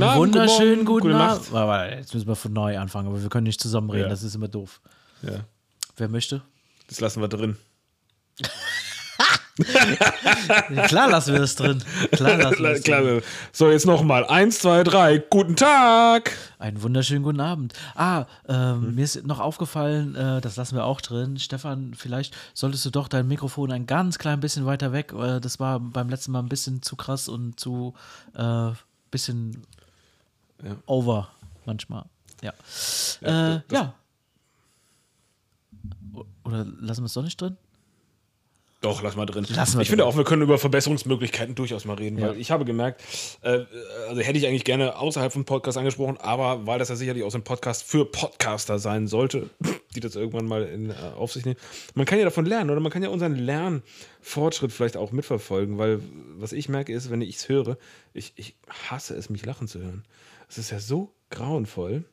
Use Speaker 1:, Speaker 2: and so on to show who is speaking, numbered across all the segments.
Speaker 1: Einen
Speaker 2: Abend,
Speaker 1: wunderschönen
Speaker 2: guten
Speaker 1: guten Jetzt müssen wir von neu anfangen, aber wir können nicht zusammen reden,
Speaker 2: Ja.
Speaker 1: das ist immer doof.
Speaker 2: Ja,
Speaker 1: Wer möchte?
Speaker 2: das lassen wir drin.
Speaker 1: Klar lassen wir das drin. Klar lassen wir das
Speaker 2: Klar,
Speaker 1: drin.
Speaker 2: So, jetzt nochmal. Eins, zwei, drei. Guten Tag.
Speaker 1: Einen wunderschönen guten Abend. Ah, ähm,
Speaker 2: Hm.
Speaker 1: mir ist noch aufgefallen, äh, das lassen wir auch drin. Stefan, vielleicht solltest du doch dein Mikrofon ein ganz klein bisschen weiter weg. Äh, das war beim letzten Mal ein bisschen zu krass und zu äh, bisschen
Speaker 2: Ja.
Speaker 1: over manchmal. Ja.
Speaker 2: Ja,
Speaker 1: äh, ja. Oder lassen wir es doch nicht drin?
Speaker 2: Doch, lass mal drin.
Speaker 1: Lassen wir
Speaker 2: ich finde
Speaker 1: drin.
Speaker 2: auch, wir können über Verbesserungsmöglichkeiten durchaus mal reden,
Speaker 1: Ja.
Speaker 2: weil ich habe gemerkt, äh, also hätte ich eigentlich gerne außerhalb vom Podcast angesprochen, aber weil das ja sicherlich auch so ein Podcast für Podcaster sein sollte, die das irgendwann mal in, äh, auf sich nehmen. Man kann ja davon lernen oder man kann ja unseren Lernfortschritt vielleicht auch mitverfolgen, weil was ich merke ist, wenn ich es höre, ich, ich hasse es, mich lachen zu hören. Es ist ja so grauenvoll.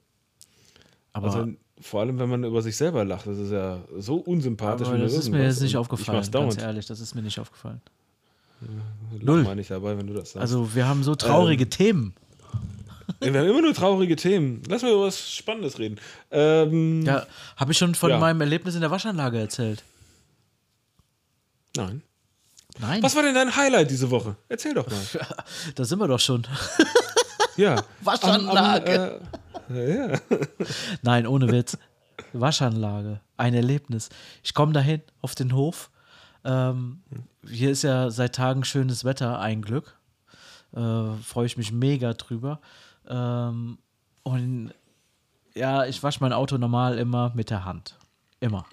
Speaker 1: Aber,
Speaker 2: Also vor allem, wenn man über sich selber lacht, das ist ja so unsympathisch.
Speaker 1: aber das ist mir jetzt nicht aufgefallen, ganz
Speaker 2: dauernd.
Speaker 1: ehrlich, das ist mir nicht aufgefallen.
Speaker 2: Lach
Speaker 1: Null.
Speaker 2: mal nicht dabei, wenn du das sagst.
Speaker 1: Also wir haben so traurige Themen.
Speaker 2: Ja, Wir haben immer nur traurige Themen. Lass mal über was Spannendes reden. Ähm,
Speaker 1: Ja, habe ich schon von
Speaker 2: Ja.
Speaker 1: meinem Erlebnis in der Waschanlage erzählt?
Speaker 2: Nein.
Speaker 1: Nein,
Speaker 2: Was war denn dein Highlight diese Woche? Erzähl doch mal.
Speaker 1: da sind wir doch schon.
Speaker 2: Ja.
Speaker 1: Waschanlage.
Speaker 2: Am, am, äh, ja.
Speaker 1: Nein, ohne Witz. Waschanlage, ein Erlebnis. Ich komme dahin auf den Hof. Ähm, hier ist ja seit Tagen schönes Wetter, ein Glück. Äh, Freue ich mich mega drüber. Ähm, und ja, ich wasche mein Auto normal immer mit der Hand. Immer.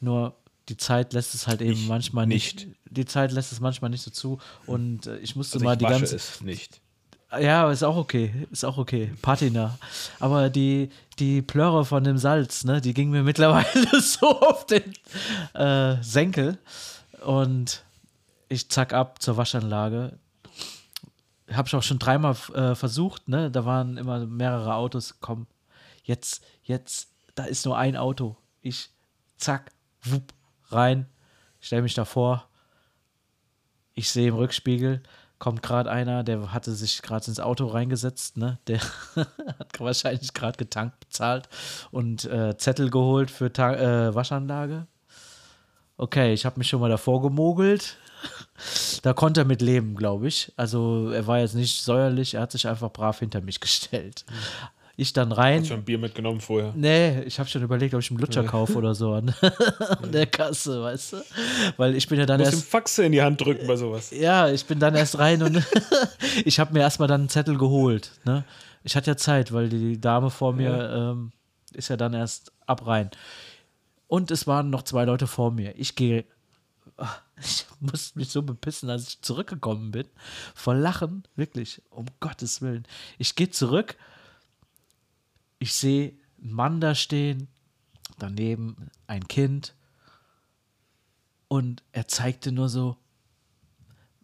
Speaker 1: Nur die Zeit lässt es halt eben
Speaker 2: Ich
Speaker 1: manchmal nicht.
Speaker 2: nicht.
Speaker 1: Die Zeit lässt es manchmal nicht so zu. Und äh, ich musste
Speaker 2: Also
Speaker 1: mal
Speaker 2: ich
Speaker 1: die ganze.
Speaker 2: es nicht.
Speaker 1: Ja, ist auch okay. Ist auch okay. Patina. Aber die, die Plörre von dem Salz, ne, die ging mir mittlerweile so auf den äh, Senkel. Und ich zack ab zur Waschanlage. Habe ich auch schon dreimal äh, versucht, ne? Da waren immer mehrere Autos. Komm, jetzt, jetzt, da ist nur ein Auto. Ich, zack, wupp, rein, stell mich davor. Ich sehe im Rückspiegel, kommt gerade einer, der hatte sich gerade ins Auto reingesetzt, ne? Der hat wahrscheinlich gerade getankt, bezahlt und äh, Zettel geholt für Ta äh, Waschanlage. Okay, ich habe mich schon mal davor gemogelt. Da konnte er mit leben, glaube ich. Also er war jetzt nicht säuerlich, er hat sich einfach brav hinter mich gestellt. Ich dann rein.
Speaker 2: Hast du ein Bier mitgenommen vorher?
Speaker 1: Nee, ich habe schon überlegt, ob ich einen Lutscher kaufe oder so an, an der Kasse, weißt du? Weil ich bin ja dann
Speaker 2: Du musst
Speaker 1: erst.
Speaker 2: Faxe in die Hand drücken bei sowas.
Speaker 1: Ja, ich bin dann erst rein und ich habe mir erstmal dann einen Zettel geholt. Ne? Ich hatte ja Zeit, weil die Dame vor mir ähm, ist ja dann erst ab rein. Und es waren noch zwei Leute vor mir. Ich gehe. Ich musste mich so bepissen, als ich zurückgekommen bin. Vor Lachen, wirklich, um Gottes Willen. Ich gehe zurück. Ich sehe einen Mann da stehen, daneben ein Kind. Und er zeigte nur so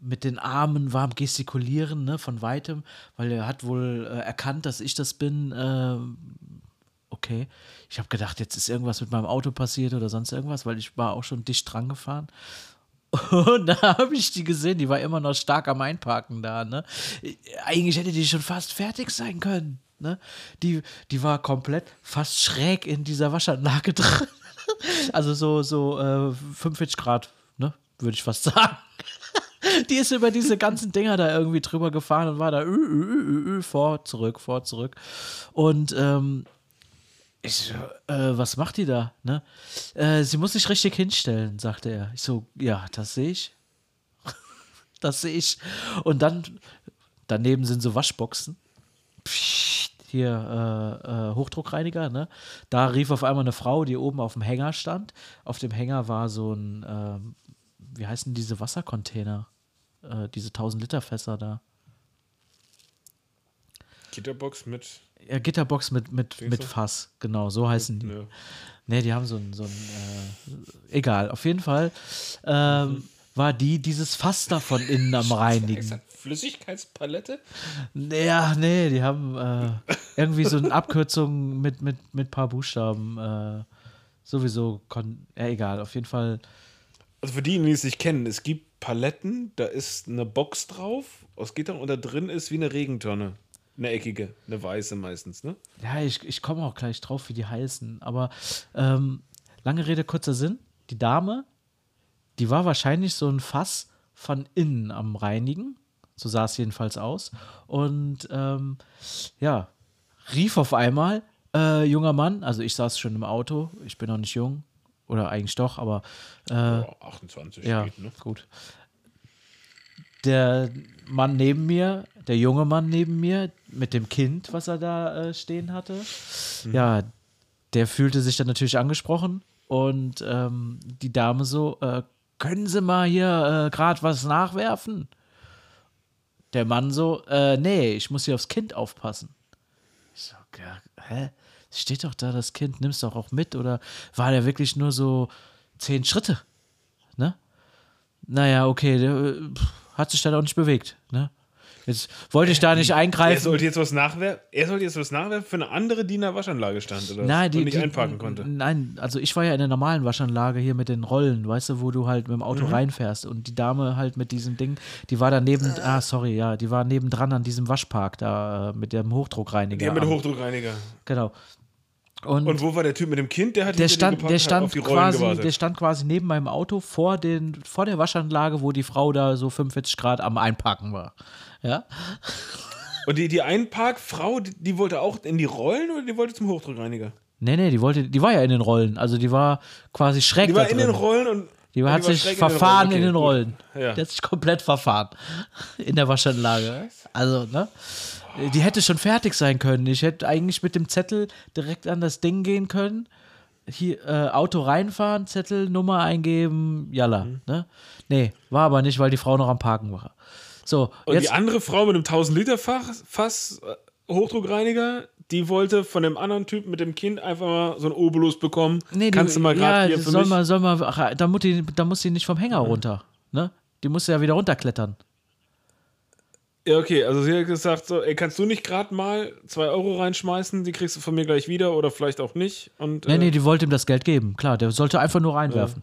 Speaker 1: mit den Armen warm gestikulieren, ne, von weitem, weil er hat wohl äh, erkannt, dass ich das bin. ähm, okay. Ich habe gedacht, jetzt ist irgendwas mit meinem Auto passiert oder sonst irgendwas, weil ich war auch schon dicht dran gefahren. Und da habe ich die gesehen, die war immer noch stark am Einparken da, ne? Eigentlich hätte die schon fast fertig sein können, ne? Die, die war komplett fast schräg in dieser Waschanlage drin. Also so, so äh, 45 Grad, ne? Würde ich fast sagen. Die ist über diese ganzen Dinger da irgendwie drüber gefahren und war da ü, ü, ü, ü, vor, zurück, vor, zurück. Und ähm, ich, äh, was macht die da? Ne? Äh, sie muss sich richtig hinstellen, sagte er. Ich so, ja, das sehe ich. das sehe ich. Und dann, daneben sind so Waschboxen. Hier äh, äh, Hochdruckreiniger, ne? Da rief auf einmal eine Frau, die oben auf dem Hänger stand. Auf dem Hänger war so ein, ähm, wie heißen diese Wassercontainer? Äh, diese 1000 Liter Fässer da.
Speaker 2: Gitterbox mit.
Speaker 1: Ja, Gitterbox mit, mit, mit? Fass, genau, so heißen die.
Speaker 2: Ja.
Speaker 1: Ne, die haben so ein, so ein äh, egal, auf jeden Fall ähm, war die dieses Fass da von innen am Reinigen.
Speaker 2: Flüssigkeitspalette?
Speaker 1: Ja, nee, die haben äh, irgendwie so eine Abkürzung mit, mit, mit paar Buchstaben. Äh, sowieso, kon ja, egal, auf jeden Fall
Speaker 2: also für die, die es nicht kennen, es gibt Paletten, da ist eine Box drauf aus Gitter und da drin ist wie eine Regentonne. Eine eckige, eine weiße meistens, ne?
Speaker 1: Ja, ich, ich komme auch gleich drauf, wie die heißen. Aber ähm, lange Rede, kurzer Sinn. Die Dame, die war wahrscheinlich so ein Fass von innen am Reinigen. So sah es jedenfalls aus. Und ähm, ja, rief auf einmal, äh, junger Mann, also ich saß schon im Auto, ich bin noch nicht jung, oder eigentlich doch, aber äh,
Speaker 2: Ja, 28
Speaker 1: ja,
Speaker 2: geht, ne?
Speaker 1: gut. Der Mann neben mir, der junge Mann neben mir, mit dem Kind, was er da äh, stehen hatte, ja, der fühlte sich dann natürlich angesprochen und ähm, die Dame so, äh, können Sie mal hier äh, gerade was nachwerfen? Der Mann so, äh, nee, ich muss hier aufs Kind aufpassen. Ich so, hä? Steht doch da das Kind, nimm's doch auch mit oder war der wirklich nur so zehn Schritte? Ne? Naja, okay, der äh, pff, hat sich dann auch nicht bewegt. Ne? Jetzt wollte ich da nicht
Speaker 2: Er
Speaker 1: eingreifen.
Speaker 2: sollte jetzt was nachwerfen. Er sollte jetzt was nachwerfen für eine andere, die in der Waschanlage stand oder
Speaker 1: Nein, die,
Speaker 2: und nicht
Speaker 1: die,
Speaker 2: einparken konnte.
Speaker 1: Nein, also ich war ja in der normalen Waschanlage hier mit den Rollen, weißt du, wo du halt mit dem
Speaker 2: Mhm.
Speaker 1: Auto reinfährst. Und die Dame halt mit diesem Ding, die war da neben, ah, sorry, ja, die war nebendran an diesem Waschpark da äh, mit dem Hochdruckreiniger.
Speaker 2: Die haben mit dem Hochdruckreiniger.
Speaker 1: Genau. Und,
Speaker 2: Und wo war der Typ mit dem Kind? Der hat
Speaker 1: der stand,
Speaker 2: geparkt,
Speaker 1: der stand
Speaker 2: Rollen
Speaker 1: quasi,
Speaker 2: gewartet.
Speaker 1: der stand quasi neben meinem Auto vor, den, vor der Waschanlage, wo die Frau da so 45 Grad am Einparken war. Ja.
Speaker 2: Und die, die Einparkfrau, die, die wollte auch in die Rollen oder die wollte zum Hochdruckreiniger?
Speaker 1: Nee, nee, die wollte, die war ja in den Rollen. Also die war quasi schräg
Speaker 2: Die war in den. Rollen und.
Speaker 1: Die hat sich verfahren
Speaker 2: Okay,
Speaker 1: in den. Rollen.
Speaker 2: Ja.
Speaker 1: Die hat sich komplett verfahren. In der Waschanlage. Also, ne? Die hätte schon fertig sein können. Ich hätte eigentlich mit dem Zettel direkt an das Ding gehen können. Hier, äh, Auto reinfahren, Zettel, Nummer eingeben, jalla.
Speaker 2: Mhm.
Speaker 1: Ne? Nee, war aber nicht, weil die Frau noch am Parken war. So,
Speaker 2: Und
Speaker 1: jetzt.
Speaker 2: die andere Frau mit dem 1000-Liter-Fass, äh, Hochdruckreiniger, die wollte von dem anderen Typen mit dem Kind einfach mal so einen Obolus bekommen.
Speaker 1: Nee,
Speaker 2: Kannst du mal
Speaker 1: ja,
Speaker 2: gerade hier für
Speaker 1: soll
Speaker 2: mich?
Speaker 1: mal, soll mal, ach, da, muss die, da muss sie nicht vom Hänger runter. Ne? Die muss ja wieder runterklettern.
Speaker 2: Ja, okay, also sie hat gesagt, so, ey, kannst du nicht gerade mal 2 Euro reinschmeißen, die kriegst du von mir gleich wieder oder vielleicht auch nicht. Und,
Speaker 1: Nee,
Speaker 2: äh,
Speaker 1: nee, die wollte ihm das Geld geben. Klar, der sollte einfach nur reinwerfen.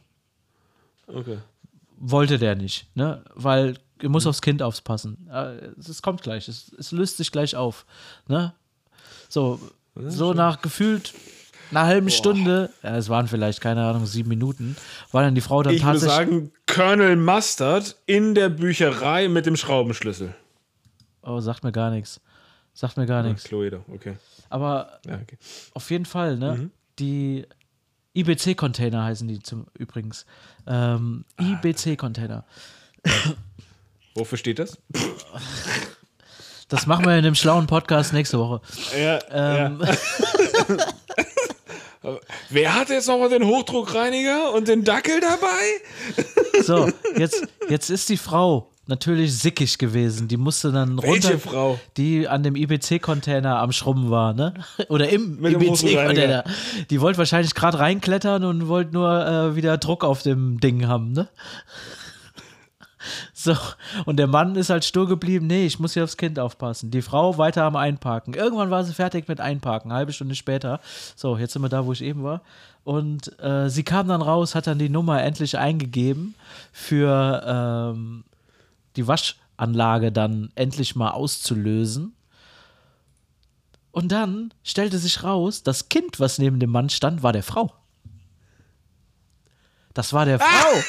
Speaker 2: okay.
Speaker 1: Wollte der nicht, ne? Weil er muss aufs Kind aufpassen. Äh, Es kommt gleich, es, es löst sich gleich auf. Ne? So, so nach gefühlt einer halben Stunde, ja, es waren vielleicht, keine Ahnung, sieben Minuten, war dann die Frau dann
Speaker 2: Ich würde
Speaker 1: tatsächlich.
Speaker 2: sagen, Colonel Mustard in der Bücherei mit dem Schraubenschlüssel.
Speaker 1: Oh, sagt mir gar nichts. Sagt mir gar nichts.
Speaker 2: Chloe, okay.
Speaker 1: Aber
Speaker 2: Ja, okay.
Speaker 1: Auf jeden Fall, ne?
Speaker 2: Mhm.
Speaker 1: Die IBC-Container heißen die zum übrigens. Ähm,
Speaker 2: Ah.
Speaker 1: IBC-Container.
Speaker 2: Wofür steht das?
Speaker 1: Das machen wir in einem schlauen Podcast nächste Woche.
Speaker 2: Ja,
Speaker 1: Ähm,
Speaker 2: ja. Wer hat jetzt nochmal den Hochdruckreiniger und den Dackel dabei?
Speaker 1: So, jetzt, jetzt ist die Frau natürlich sickig gewesen. Die musste dann
Speaker 2: Welche
Speaker 1: runter.
Speaker 2: Frau?
Speaker 1: Die an dem IBC-Container am Schrubben war, ne? Oder im IBC-Container. Die wollte wahrscheinlich gerade reinklettern und wollte nur äh, wieder Druck auf dem Ding haben, ne? So, und der Mann ist halt stur geblieben, nee, ich muss hier aufs Kind aufpassen. Die Frau weiter am Einparken. Irgendwann war sie fertig mit Einparken, eine halbe Stunde später. So, jetzt sind wir da, wo ich eben war. Und äh, sie kam dann raus, hat dann die Nummer endlich eingegeben für ähm, die Waschanlage dann endlich mal auszulösen. Und dann stellte sich raus, das Kind, was neben dem Mann stand, war der Frau. Das war der Frau.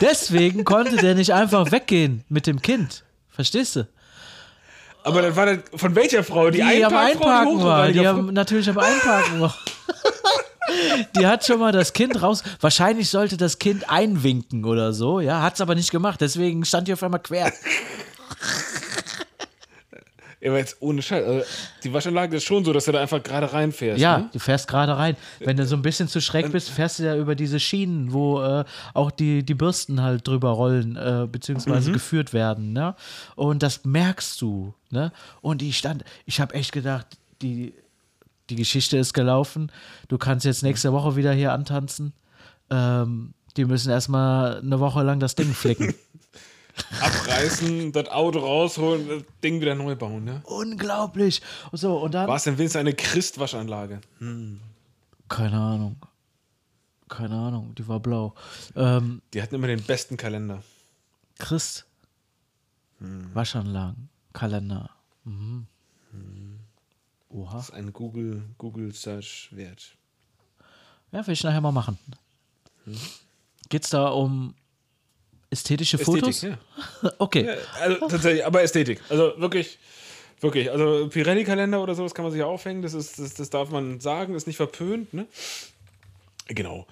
Speaker 1: Deswegen konnte der nicht einfach weggehen mit dem Kind. Verstehst du?
Speaker 2: Aber das war das, von welcher Frau? Die,
Speaker 1: Die am
Speaker 2: Einparkfrau,
Speaker 1: Einparken war. Die
Speaker 2: Hochdruckreiniger-
Speaker 1: haben natürlich am Einparken war. Die hat schon mal das Kind raus. Wahrscheinlich sollte das Kind einwinken oder so, ja, hat es aber nicht gemacht. Deswegen stand die auf einmal quer.
Speaker 2: Ja, aber jetzt ohne Scheiß. Also, die Waschanlage ist schon so, dass du da einfach gerade reinfährst.
Speaker 1: Ja,
Speaker 2: Ne?
Speaker 1: du fährst gerade rein. Wenn du so ein bisschen zu schräg bist, fährst du ja über diese Schienen, wo äh, auch die, die Bürsten halt drüber rollen, äh, beziehungsweise geführt werden. Ne? Und das merkst du. Ne? Und ich stand, ich habe echt gedacht, die, die Geschichte ist gelaufen. Du kannst jetzt nächste Woche wieder hier antanzen. Ähm, die müssen erstmal eine Woche lang das Ding flicken.
Speaker 2: Abreißen, das Auto rausholen, das Ding wieder neu bauen. Ne?
Speaker 1: Unglaublich. So, und dann.
Speaker 2: War es denn wenigstens eine Christwaschanlage?
Speaker 1: Keine Ahnung. Keine Ahnung, die war blau. Ähm,
Speaker 2: Die hatten immer den besten Kalender.
Speaker 1: Christ.
Speaker 2: Hm.
Speaker 1: Waschanlagen. Kalender. Mhm. Oha.
Speaker 2: Das ist ein Google, Google Search wert.
Speaker 1: Ja, will ich nachher mal machen.
Speaker 2: Hm.
Speaker 1: Geht's da um ästhetische Fotos?
Speaker 2: ja.
Speaker 1: Okay.
Speaker 2: Ja, Also tatsächlich, aber Ästhetik. Also wirklich, wirklich. Also Pirelli-Kalender oder sowas kann man sich aufhängen. Das, ist, das, das darf man sagen, ist nicht verpönt. Ne? Genau.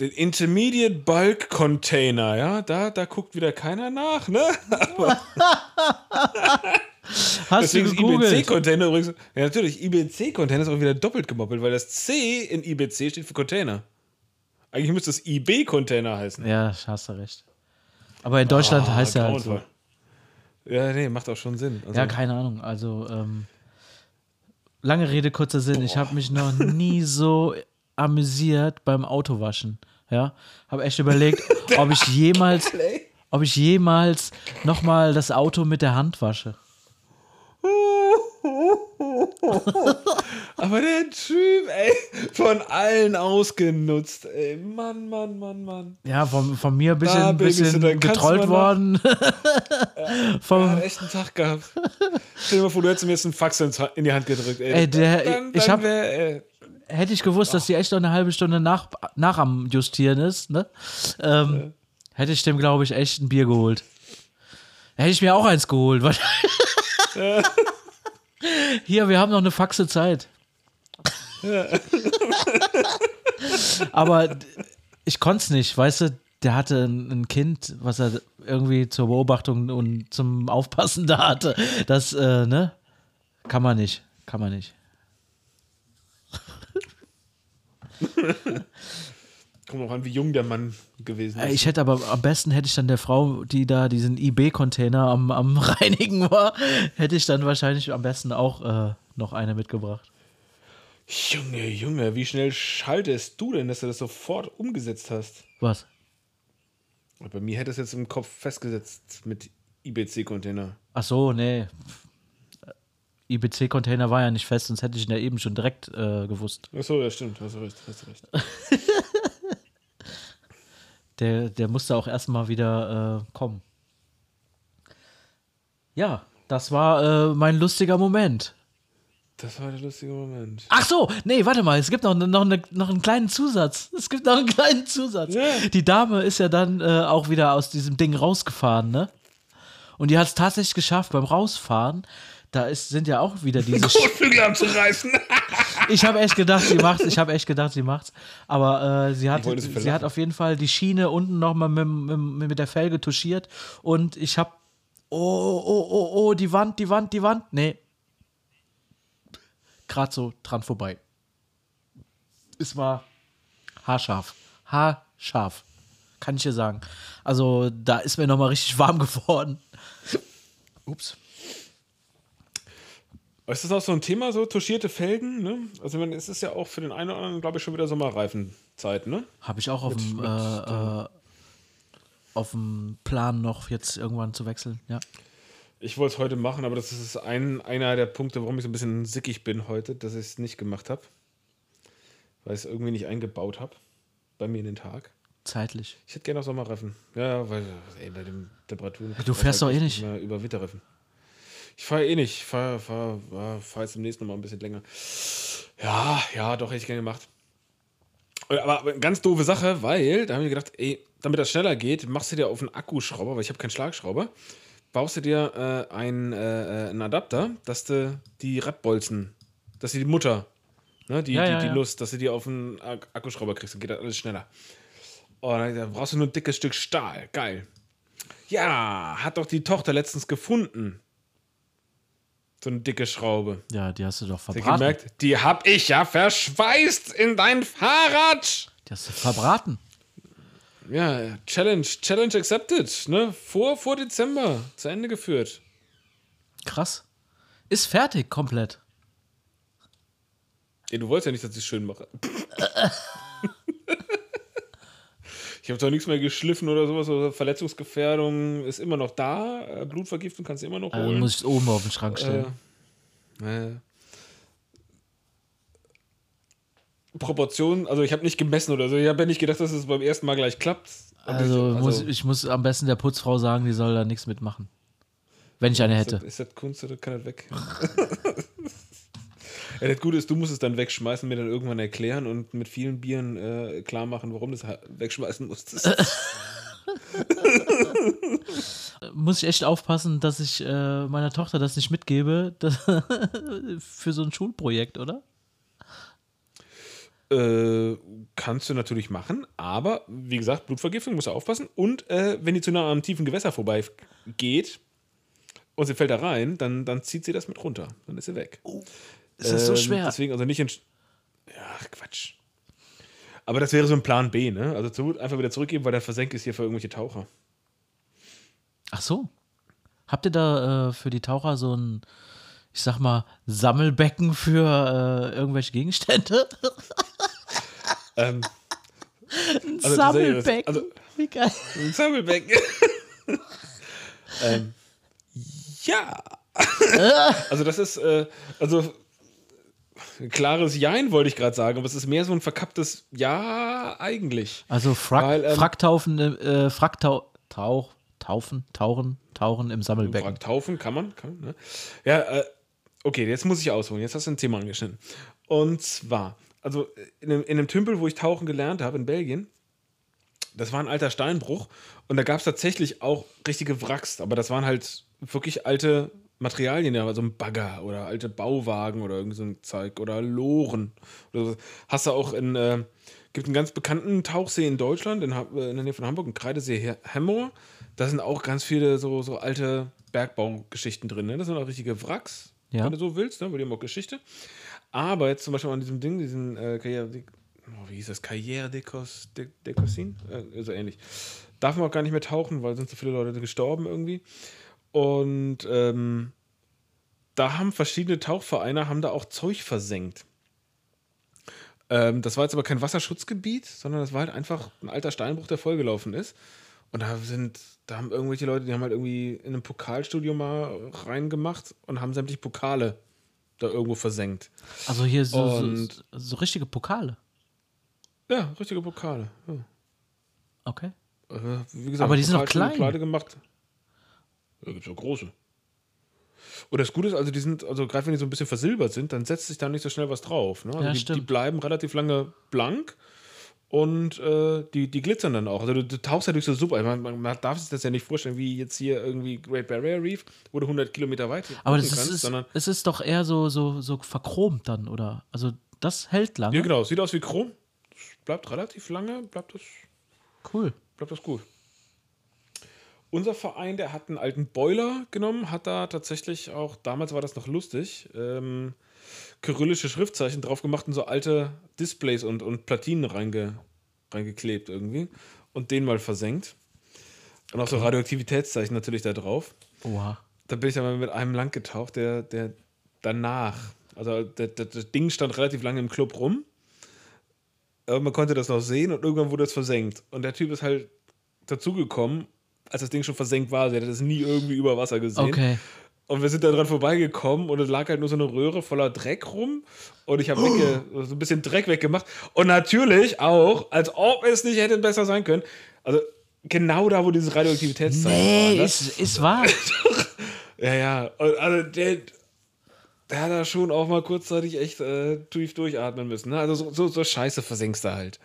Speaker 2: Den Intermediate Bulk Container, ja, da, da guckt wieder keiner nach, ne?
Speaker 1: Hast
Speaker 2: Deswegen
Speaker 1: du gegoogelt?
Speaker 2: IBC-Container übrigens. Ja, natürlich, IBC-Container ist auch wieder doppelt gemoppelt, weil das C in IBC steht für Container. Eigentlich müsste es IB-Container heißen.
Speaker 1: Ja, hast du recht. Aber in Deutschland
Speaker 2: Ah,
Speaker 1: heißt er halt so.
Speaker 2: Ja, nee, macht auch schon Sinn. Also,
Speaker 1: Ja, keine Ahnung. Also, ähm, lange Rede, kurzer Sinn. Ich habe mich noch nie so amüsiert beim Autowaschen. Ja, habe echt überlegt, ob ich jemals, ob ich jemals nochmal das Auto mit der Hand wasche.
Speaker 2: Aber der Typ, ey, von allen ausgenutzt, ey. Mann, Mann, Mann, Mann.
Speaker 1: Ja, von, von mir ein bisschen, ein bisschen
Speaker 2: du
Speaker 1: getrollt
Speaker 2: mal
Speaker 1: worden.
Speaker 2: Er
Speaker 1: vom,
Speaker 2: hat echt einen Tag gehabt. Stell dir mal vor, du hättest mir jetzt einen Fax in die Hand gedrückt, ey.
Speaker 1: Ey, der-
Speaker 2: dann,
Speaker 1: ich
Speaker 2: dann
Speaker 1: hab-
Speaker 2: wär, ey,
Speaker 1: hätte ich gewusst, dass die echt noch eine halbe Stunde nach, nach am Justieren ist, ne? Ähm, Hätte ich dem, glaube ich, echt ein Bier geholt. Hätte ich mir auch eins geholt. wahrscheinlich. Hier, wir haben noch eine Faxe Zeit. Aber d- ich konnte es nicht, weißt du, der hatte ein ein Kind, was er irgendwie zur Beobachtung und zum Aufpassen da hatte. Das, äh, ne? Kann man nicht. Kann man nicht.
Speaker 2: kommt auch an, wie jung der Mann gewesen ist.
Speaker 1: Ich hätte aber am besten hätte ich dann der Frau, die da diesen IB-Container am, am Reinigen war, hätte ich dann wahrscheinlich am besten auch äh, noch eine mitgebracht.
Speaker 2: Junge, Junge, wie schnell schaltest du denn, dass du das sofort umgesetzt hast?
Speaker 1: Was?
Speaker 2: Bei mir hätte es jetzt im Kopf festgesetzt mit IBC-Container.
Speaker 1: Ach so, nee. IBC-Container war ja nicht fest, sonst hätte ich ihn ja eben schon direkt äh, gewusst.
Speaker 2: Achso, ja, stimmt, hast du recht, hast recht.
Speaker 1: Der, der musste auch erstmal wieder äh, kommen. Ja, das war äh, mein lustiger Moment.
Speaker 2: Das war der lustige Moment.
Speaker 1: Ach so, nee, warte mal, es gibt noch, noch, eine, noch einen kleinen Zusatz. Es gibt noch einen kleinen Zusatz.
Speaker 2: Ja.
Speaker 1: Die Dame ist ja dann äh, auch wieder aus diesem Ding rausgefahren, ne? Und die hat es tatsächlich geschafft beim Rausfahren. Da ist, sind ja auch wieder diese.
Speaker 2: Kotflügel abzureißen.
Speaker 1: ich habe echt gedacht, sie macht's. Ich habe echt gedacht, sie macht's. Aber äh, sie, hat,
Speaker 2: sie
Speaker 1: hat auf jeden Fall die Schiene unten nochmal mit, mit, mit der Felge touchiert. Und ich habe. Oh, oh, oh, oh, die Wand, die Wand, die Wand. Nee. Gerade so dran vorbei. Es war haarscharf. Haarscharf. Kann ich dir sagen. Also, da ist mir nochmal richtig warm geworden. Ups.
Speaker 2: Ist das auch so ein Thema, so touchierte Felgen? Ne? Also, man, es ist ja auch für den einen oder anderen, glaube ich, schon wieder Sommerreifenzeit, ne?
Speaker 1: Habe ich auch auf dem,
Speaker 2: mit
Speaker 1: äh, äh, auf dem Plan noch jetzt irgendwann zu wechseln, ja.
Speaker 2: Ich wollte es heute machen, aber das ist ein, einer der Punkte, warum ich so ein bisschen sickig bin heute, dass ich es nicht gemacht habe. Weil ich es irgendwie nicht eingebaut habe. Bei mir in den Tag.
Speaker 1: Zeitlich.
Speaker 2: Ich hätte gerne auch Sommerreifen. Ja, weil ey, bei den Temperaturen.
Speaker 1: Du fährst doch eh nicht.
Speaker 2: Über Winterreifen. Ich fahre eh nicht. Ich fahre fahr, fahr, fahr jetzt demnächst noch mal ein bisschen länger. Ja, ja, doch, hätte ich gerne gemacht. Aber, aber ganz doofe Sache, weil da habe ich mir gedacht, ey, damit das schneller geht, machst du dir auf einen Akkuschrauber, weil ich habe keinen Schlagschrauber, baust du dir äh, einen, äh, einen Adapter, dass du die Radbolzen, dass du die Mutter, ne, die,
Speaker 1: Ja,
Speaker 2: die,
Speaker 1: ja,
Speaker 2: die
Speaker 1: ja.
Speaker 2: Lust, dass du die auf einen Ak- Akkuschrauber kriegst, dann geht das alles schneller. Oh, da brauchst du nur ein dickes Stück Stahl. Geil. Ja, hat doch die Tochter letztens gefunden. So eine dicke Schraube.
Speaker 1: Ja, die hast du doch
Speaker 2: Hast du
Speaker 1: verbraten.
Speaker 2: gemerkt? Die hab ich ja verschweißt in dein Fahrrad.
Speaker 1: Die hast du verbraten.
Speaker 2: Ja, Challenge, Challenge accepted, ne? Vor, vor Dezember zu Ende geführt.
Speaker 1: Krass. Ist fertig komplett.
Speaker 2: Ja, du wolltest ja nicht, dass ich es schön mache. ich habe doch nichts mehr geschliffen oder sowas. Oder Verletzungsgefährdung ist immer noch da. Äh, Blutvergiftung kannst du immer noch
Speaker 1: Äh,
Speaker 2: holen.
Speaker 1: muss ich oben auf den Schrank stellen.
Speaker 2: Äh, äh. Proportionen, also ich habe nicht gemessen oder so. Ich habe ja nicht gedacht, dass es beim ersten Mal gleich klappt.
Speaker 1: Also,
Speaker 2: ich,
Speaker 1: muss, ich muss am besten der Putzfrau sagen, die soll da nichts mitmachen. Wenn ich eine
Speaker 2: ist,
Speaker 1: hätte.
Speaker 2: das, ist das Kunst oder kann das weg? ja, das Gute ist, du musst es dann wegschmeißen, mir dann irgendwann erklären und mit vielen Bieren äh, klar machen, warum du es wegschmeißen musstest.
Speaker 1: Muss ich echt aufpassen, dass ich äh, meiner Tochter das nicht mitgebe das für so ein Schulprojekt, oder?
Speaker 2: Äh, kannst du natürlich machen, aber wie gesagt, Blutvergiftung muss aufpassen. Und äh, wenn die zu nah am tiefen Gewässer vorbei geht und sie fällt da rein, dann, dann zieht sie das mit runter. Dann ist sie weg.
Speaker 1: Ist das so
Speaker 2: Ähm,
Speaker 1: schwer?
Speaker 2: Deswegen also nicht in. Ja, Quatsch. Aber das wäre so ein Plan B, ne? Also zu, einfach wieder zurückgeben, weil der versenkt ist hier für irgendwelche Taucher.
Speaker 1: Ach so. Habt ihr da äh, für die Taucher so ein, ich sag mal, Sammelbecken für äh, irgendwelche Gegenstände?
Speaker 2: Ähm,
Speaker 1: Ein
Speaker 2: Also,
Speaker 1: Sammelbecken.
Speaker 2: also-
Speaker 1: Wie geil.
Speaker 2: ein Sammelbecken. ähm, ja. also das ist, äh, also klares Jein wollte ich gerade sagen, aber es ist mehr so ein verkapptes Ja eigentlich.
Speaker 1: Also Frack,
Speaker 2: Weil, ähm,
Speaker 1: Fracktaufen, äh, Fracktau, Tauch, Taufen, Tauchen, Tauchen im Sammelbecken.
Speaker 2: Fragt taufen, kann man, kann man, ne? Ja, äh, okay, jetzt muss ich ausholen. Jetzt hast du ein Thema angeschnitten. Und zwar, also in einem, in einem Tümpel, wo ich tauchen gelernt habe in Belgien, das war ein alter Steinbruch und da gab es tatsächlich auch richtige Wracks, aber das waren halt wirklich alte Materialien, ja, so ein Bagger oder alte Bauwagen oder irgend so ein Zeug oder Loren. Oder so. Hast du auch in, äh, gibt einen ganz bekannten Tauchsee in Deutschland, in, äh, in der Nähe von Hamburg, ein Kreidesee He- Hemmoor. Da sind auch ganz viele so, so alte Bergbaugeschichten drin. Ne? Das sind auch richtige Wracks,
Speaker 1: Ja.
Speaker 2: wenn du so willst, ne? weil die haben auch Geschichte. Aber jetzt zum Beispiel an diesem Ding, diesen äh, Carrière de, oh, wie hieß das? Carrière de, Cos, de, de Cossin? Äh, so ähnlich. Darf man auch gar nicht mehr tauchen, weil sind so viele Leute gestorben irgendwie. Und ähm, da haben verschiedene Tauchvereine haben da auch Zeug versenkt. Ähm, das war jetzt aber kein Wasserschutzgebiet, sondern das war halt einfach ein alter Steinbruch, der vollgelaufen ist. Und da sind, da haben irgendwelche Leute, die haben halt irgendwie in einem Pokalstudio mal reingemacht und haben sämtliche Pokale da irgendwo versenkt.
Speaker 1: Also hier so, so,
Speaker 2: Und-
Speaker 1: so richtige Pokale.
Speaker 2: Ja, richtige Pokale. Ja.
Speaker 1: Okay.
Speaker 2: Äh, wie gesagt,
Speaker 1: Aber die sind
Speaker 2: Pokalstudio
Speaker 1: klein.
Speaker 2: Pleite gemacht. Da gibt es auch große. Und das Gute ist, also die sind, also gerade wenn die so ein bisschen versilbert sind, dann setzt sich da nicht so schnell was drauf. Ne? Also
Speaker 1: Ja,
Speaker 2: die, die bleiben relativ lange blank und äh, die, die glitzern dann auch. Also du, du tauchst ja durch so super. Man, man, man darf sich das ja nicht vorstellen, wie jetzt hier irgendwie Great Barrier Reef, wo du 100 Kilometer weit
Speaker 1: Aber das
Speaker 2: kannst,
Speaker 1: ist,
Speaker 2: sondern
Speaker 1: es ist doch eher so, so, so verchromt dann, oder? Also das hält lange.
Speaker 2: ja genau, sieht aus wie Chrom. Bleibt relativ lange, bleibt das
Speaker 1: Cool.
Speaker 2: bleibt das gut. Unser Verein, der hat einen alten Boiler genommen, hat da tatsächlich auch, damals war das noch lustig, ähm, kyrillische Schriftzeichen drauf gemacht und so alte Displays und, und Platinen reinge, reingeklebt irgendwie und den mal versenkt. Und auch so Radioaktivitätszeichen natürlich da drauf.
Speaker 1: Oha.
Speaker 2: Da bin ich aber mit einem lang getaucht, der, der danach, also der, der, das Ding stand relativ lange im Club rum. Aber man konnte das noch sehen und irgendwann wurde es versenkt. Und der Typ ist halt dazugekommen, als das Ding schon versenkt war. Sie hatte das nie irgendwie über Wasser gesehen.
Speaker 1: Okay.
Speaker 2: Und wir sind da dran vorbeigekommen und es lag halt nur so eine Röhre voller Dreck rum. Und ich habe wegge- so ein bisschen Dreck weggemacht. Und natürlich auch, als ob es nicht hätte besser sein können. Also genau da, wo dieses Radioaktivitätszeichen war.
Speaker 1: Nee,
Speaker 2: ne?
Speaker 1: ist, ist wahr.
Speaker 2: Ja, ja. Und also der, der hat da schon auch mal kurzzeitig echt äh, tief durchatmen müssen. Ne? Also so, so, so Scheiße versenkst du halt.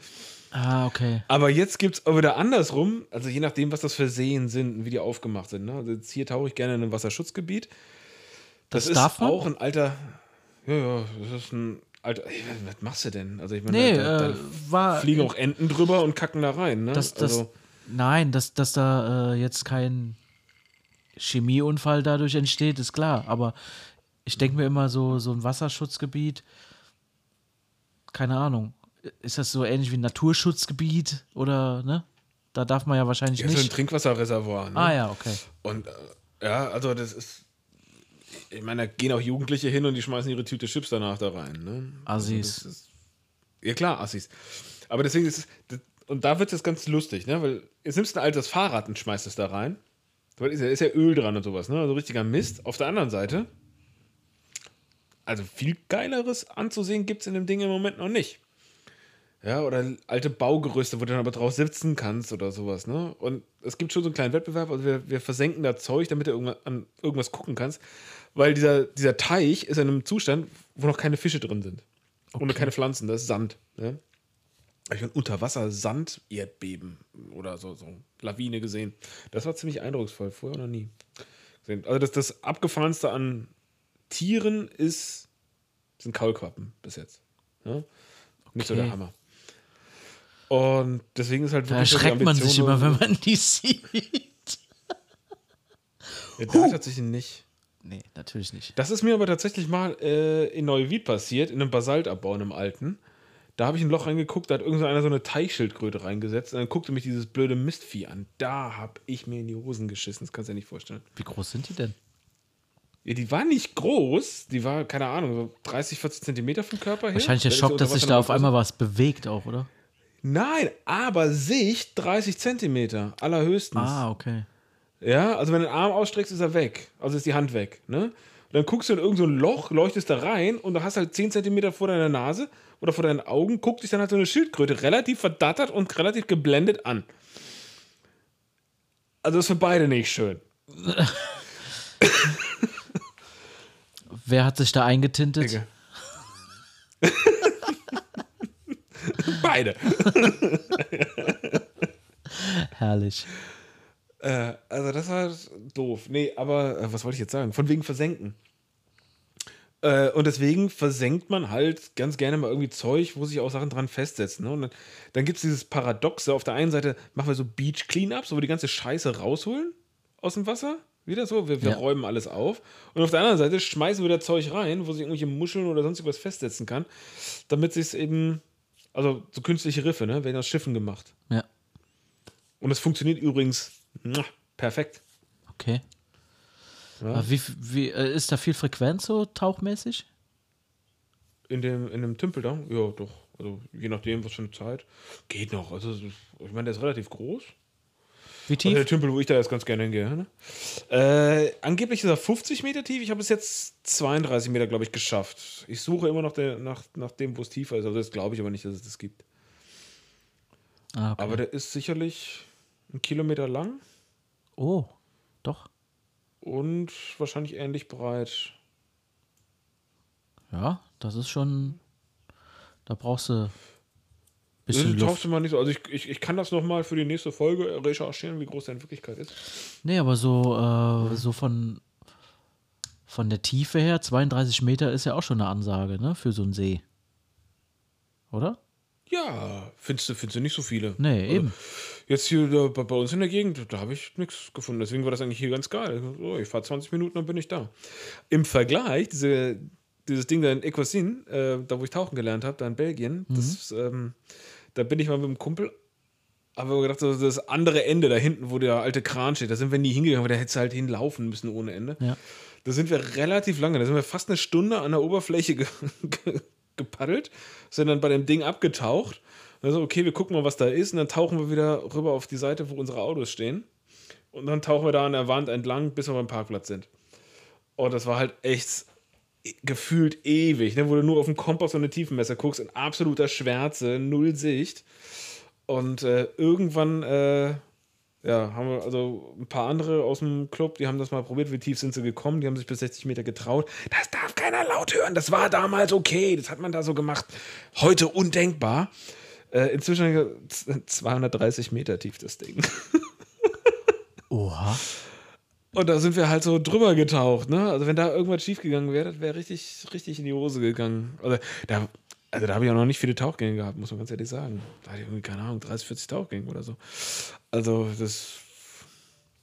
Speaker 1: Ah, okay.
Speaker 2: Aber jetzt gibt es auch wieder andersrum, also je nachdem, was das für Seen sind und wie die aufgemacht sind. Ne? Also jetzt hier tauche ich gerne in einem Wasserschutzgebiet. Das,
Speaker 1: Das
Speaker 2: ist
Speaker 1: man?
Speaker 2: auch ein alter. Ja, ja, das ist ein alter. Ey, was machst du denn? Also ich meine,
Speaker 1: Nee,
Speaker 2: da, da
Speaker 1: äh, war.
Speaker 2: fliegen auch Enten drüber und kacken da rein. Ne?
Speaker 1: dass, dass,
Speaker 2: also,
Speaker 1: nein, dass, dass da äh, jetzt kein Chemieunfall dadurch entsteht, ist klar. Aber ich denke mir immer so, so ein Wasserschutzgebiet, keine Ahnung. Ist das so ähnlich wie ein Naturschutzgebiet oder, ne? Da darf man ja wahrscheinlich
Speaker 2: ja, so ein
Speaker 1: nicht.
Speaker 2: Trinkwasserreservoir. Ne?
Speaker 1: ah ja, okay.
Speaker 2: Und äh, ja, also das ist. Ich meine, da gehen auch Jugendliche hin und die schmeißen ihre Tüte Chips danach da rein. Ne?
Speaker 1: Assis.
Speaker 2: Also das ist, ja, klar, Assis. Aber deswegen ist es. das- Und da wird es ganz lustig, ne? Weil jetzt nimmst du ein altes Fahrrad und schmeißt es da rein. Da ist ja, ist ja Öl dran und sowas, ne? Also richtiger Mist. Auf der anderen Seite. Also viel Geileres anzusehen gibt es in dem Ding im Moment noch nicht. Ja, oder alte Baugerüste, wo du dann aber drauf sitzen kannst oder sowas, ne? Und es gibt schon so einen kleinen Wettbewerb, also wir, wir versenken da Zeug, damit du irgendwas, an irgendwas gucken kannst. Weil dieser, dieser Teich ist in einem Zustand, wo noch keine Fische drin sind. Und keine Pflanzen, das ist Sand. Ne? Ich habe unter Wasser Sand, Erdbeben oder so, so Lawine gesehen. Das war ziemlich eindrucksvoll, vorher noch nie. gesehen. Also das, das Abgefahrenste an Tieren ist, sind Kaulquappen bis jetzt. Ne? Nicht so
Speaker 1: Okay.
Speaker 2: der Hammer. Und deswegen ist halt
Speaker 1: Da
Speaker 2: wirklich so die
Speaker 1: erschreckt man sich immer, wenn man die sieht.
Speaker 2: Ja, da tatsächlich nicht.
Speaker 1: Nee, natürlich nicht.
Speaker 2: Das ist mir aber tatsächlich mal äh, in Neuwied passiert, in einem Basaltabbau, in einem alten. Da habe ich ein Loch reingeguckt, da hat irgendeiner so eine Teichschildkröte reingesetzt und dann guckte mich dieses blöde Mistvieh an. Da habe ich mir in die Hosen geschissen, das kannst du dir nicht vorstellen.
Speaker 1: Wie groß sind die denn?
Speaker 2: Ja, die war nicht groß, die war, keine Ahnung, so 30, 40 Zentimeter vom Körper her.
Speaker 1: Wahrscheinlich der Schock, dass sich da auf einmal was bewegt auch, oder?
Speaker 2: Nein, aber Sicht 30 Zentimeter, allerhöchstens.
Speaker 1: Ah, okay.
Speaker 2: Ja, also wenn du den Arm ausstreckst, ist er weg. Also ist die Hand weg. Ne? Und dann guckst du in irgendein so ein Loch, leuchtest da rein und du hast halt 10 Zentimeter vor deiner Nase oder vor deinen Augen, guckt dich dann halt so eine Schildkröte relativ verdattert und relativ geblendet an. Also ist für beide nicht schön.
Speaker 1: Wer hat sich da eingetintet?
Speaker 2: Digga. Beide.
Speaker 1: Herrlich.
Speaker 2: Äh, also das war doof. Nee, aber äh, was wollte ich jetzt sagen? Von wegen versenken. Äh, und deswegen versenkt man halt ganz gerne mal irgendwie Zeug, wo sich auch Sachen dran festsetzen. Ne? Und dann, dann gibt es dieses Paradoxe. Auf der einen Seite machen wir so Beach Cleanups, wo wir die ganze Scheiße rausholen aus dem Wasser. Wieder so, wir, wir
Speaker 1: Ja.
Speaker 2: räumen alles auf. Und auf der anderen Seite schmeißen wir da Zeug rein, wo sich irgendwelche Muscheln oder sonst was festsetzen kann, damit sich es eben, also so künstliche Riffe, ne, werden aus Schiffen gemacht.
Speaker 1: Ja,
Speaker 2: Und es funktioniert übrigens perfekt.
Speaker 1: okay.
Speaker 2: Ja.
Speaker 1: Wie, wie, äh, ist da viel Frequenz so tauchmäßig?
Speaker 2: In dem, in dem Tümpel da? Ja, doch. Also je nachdem, was für eine Zeit. Geht noch. Also ich meine, der ist relativ groß.
Speaker 1: Wie tief?
Speaker 2: der Tümpel, wo ich da jetzt ganz gerne hingehe. Ne? Äh, angeblich ist er 50 Meter tief. Ich habe bis jetzt 32 Meter, glaube ich, geschafft. Ich suche immer noch der, nach, nach dem, wo es tiefer ist. Also das glaube ich aber nicht, dass es das gibt.
Speaker 1: Ah, okay.
Speaker 2: Aber der ist sicherlich einen Kilometer lang
Speaker 1: oh, doch.
Speaker 2: und wahrscheinlich ähnlich breit.
Speaker 1: Ja, das ist schon. Da brauchst du
Speaker 2: Das
Speaker 1: bisschen Luft.
Speaker 2: du mal nicht so. Also ich, ich, ich kann das nochmal für die nächste Folge recherchieren, wie groß der in Wirklichkeit ist.
Speaker 1: Nee, aber so, äh, so von, von der Tiefe her, 32 Meter ist ja auch schon eine Ansage, ne? Für so einen See. Oder?
Speaker 2: Ja, findest du, findest du nicht so viele.
Speaker 1: Nee,
Speaker 2: Also,
Speaker 1: eben.
Speaker 2: Jetzt hier da, bei, uns in der Gegend, da habe ich nichts gefunden. Deswegen war das eigentlich hier ganz geil. So, ich fahre 20 Minuten, dann bin ich da. Im Vergleich, diese, dieses Ding da in Equasin, äh, da wo ich tauchen gelernt habe, da in Belgien, das, ähm, da bin ich mal mit einem Kumpel, haben wir gedacht, so das andere Ende da hinten, wo der alte Kran steht, da sind wir nie hingegangen, aber da hätte halt hinlaufen müssen ohne Ende.
Speaker 1: Ja.
Speaker 2: Da sind wir relativ lange, da sind wir fast eine Stunde an der Oberfläche ge ge gepaddelt, sind dann bei dem Ding abgetaucht. Also, okay, wir gucken mal, was da ist, und dann tauchen wir wieder rüber auf die Seite, wo unsere Autos stehen. Und dann tauchen wir da an der Wand entlang, bis wir beim Parkplatz sind. Und das war halt echt gefühlt ewig, ne? wo du nur auf dem Kompass und eine Tiefenmesser guckst, in absoluter Schwärze, null Sicht. Und äh, irgendwann äh, ja, haben wir also ein paar andere aus dem Club, die haben das mal probiert, wie tief sind sie gekommen, die haben sich bis 60 Meter getraut. Das darf keiner laut hören, das war damals okay, das hat man da so gemacht. Heute undenkbar. Äh, inzwischen 230 Meter tief das Ding.
Speaker 1: Oha.
Speaker 2: Und da sind wir halt so drüber getaucht, ne? Also wenn da irgendwas schiefgegangen wäre, das wäre richtig, richtig in die Hose gegangen. Also da, also da habe ich auch noch nicht viele Tauchgänge gehabt, muss man ganz ehrlich sagen. Da hatte ich irgendwie, keine Ahnung, 30, 40 Tauchgänge oder so. Also das,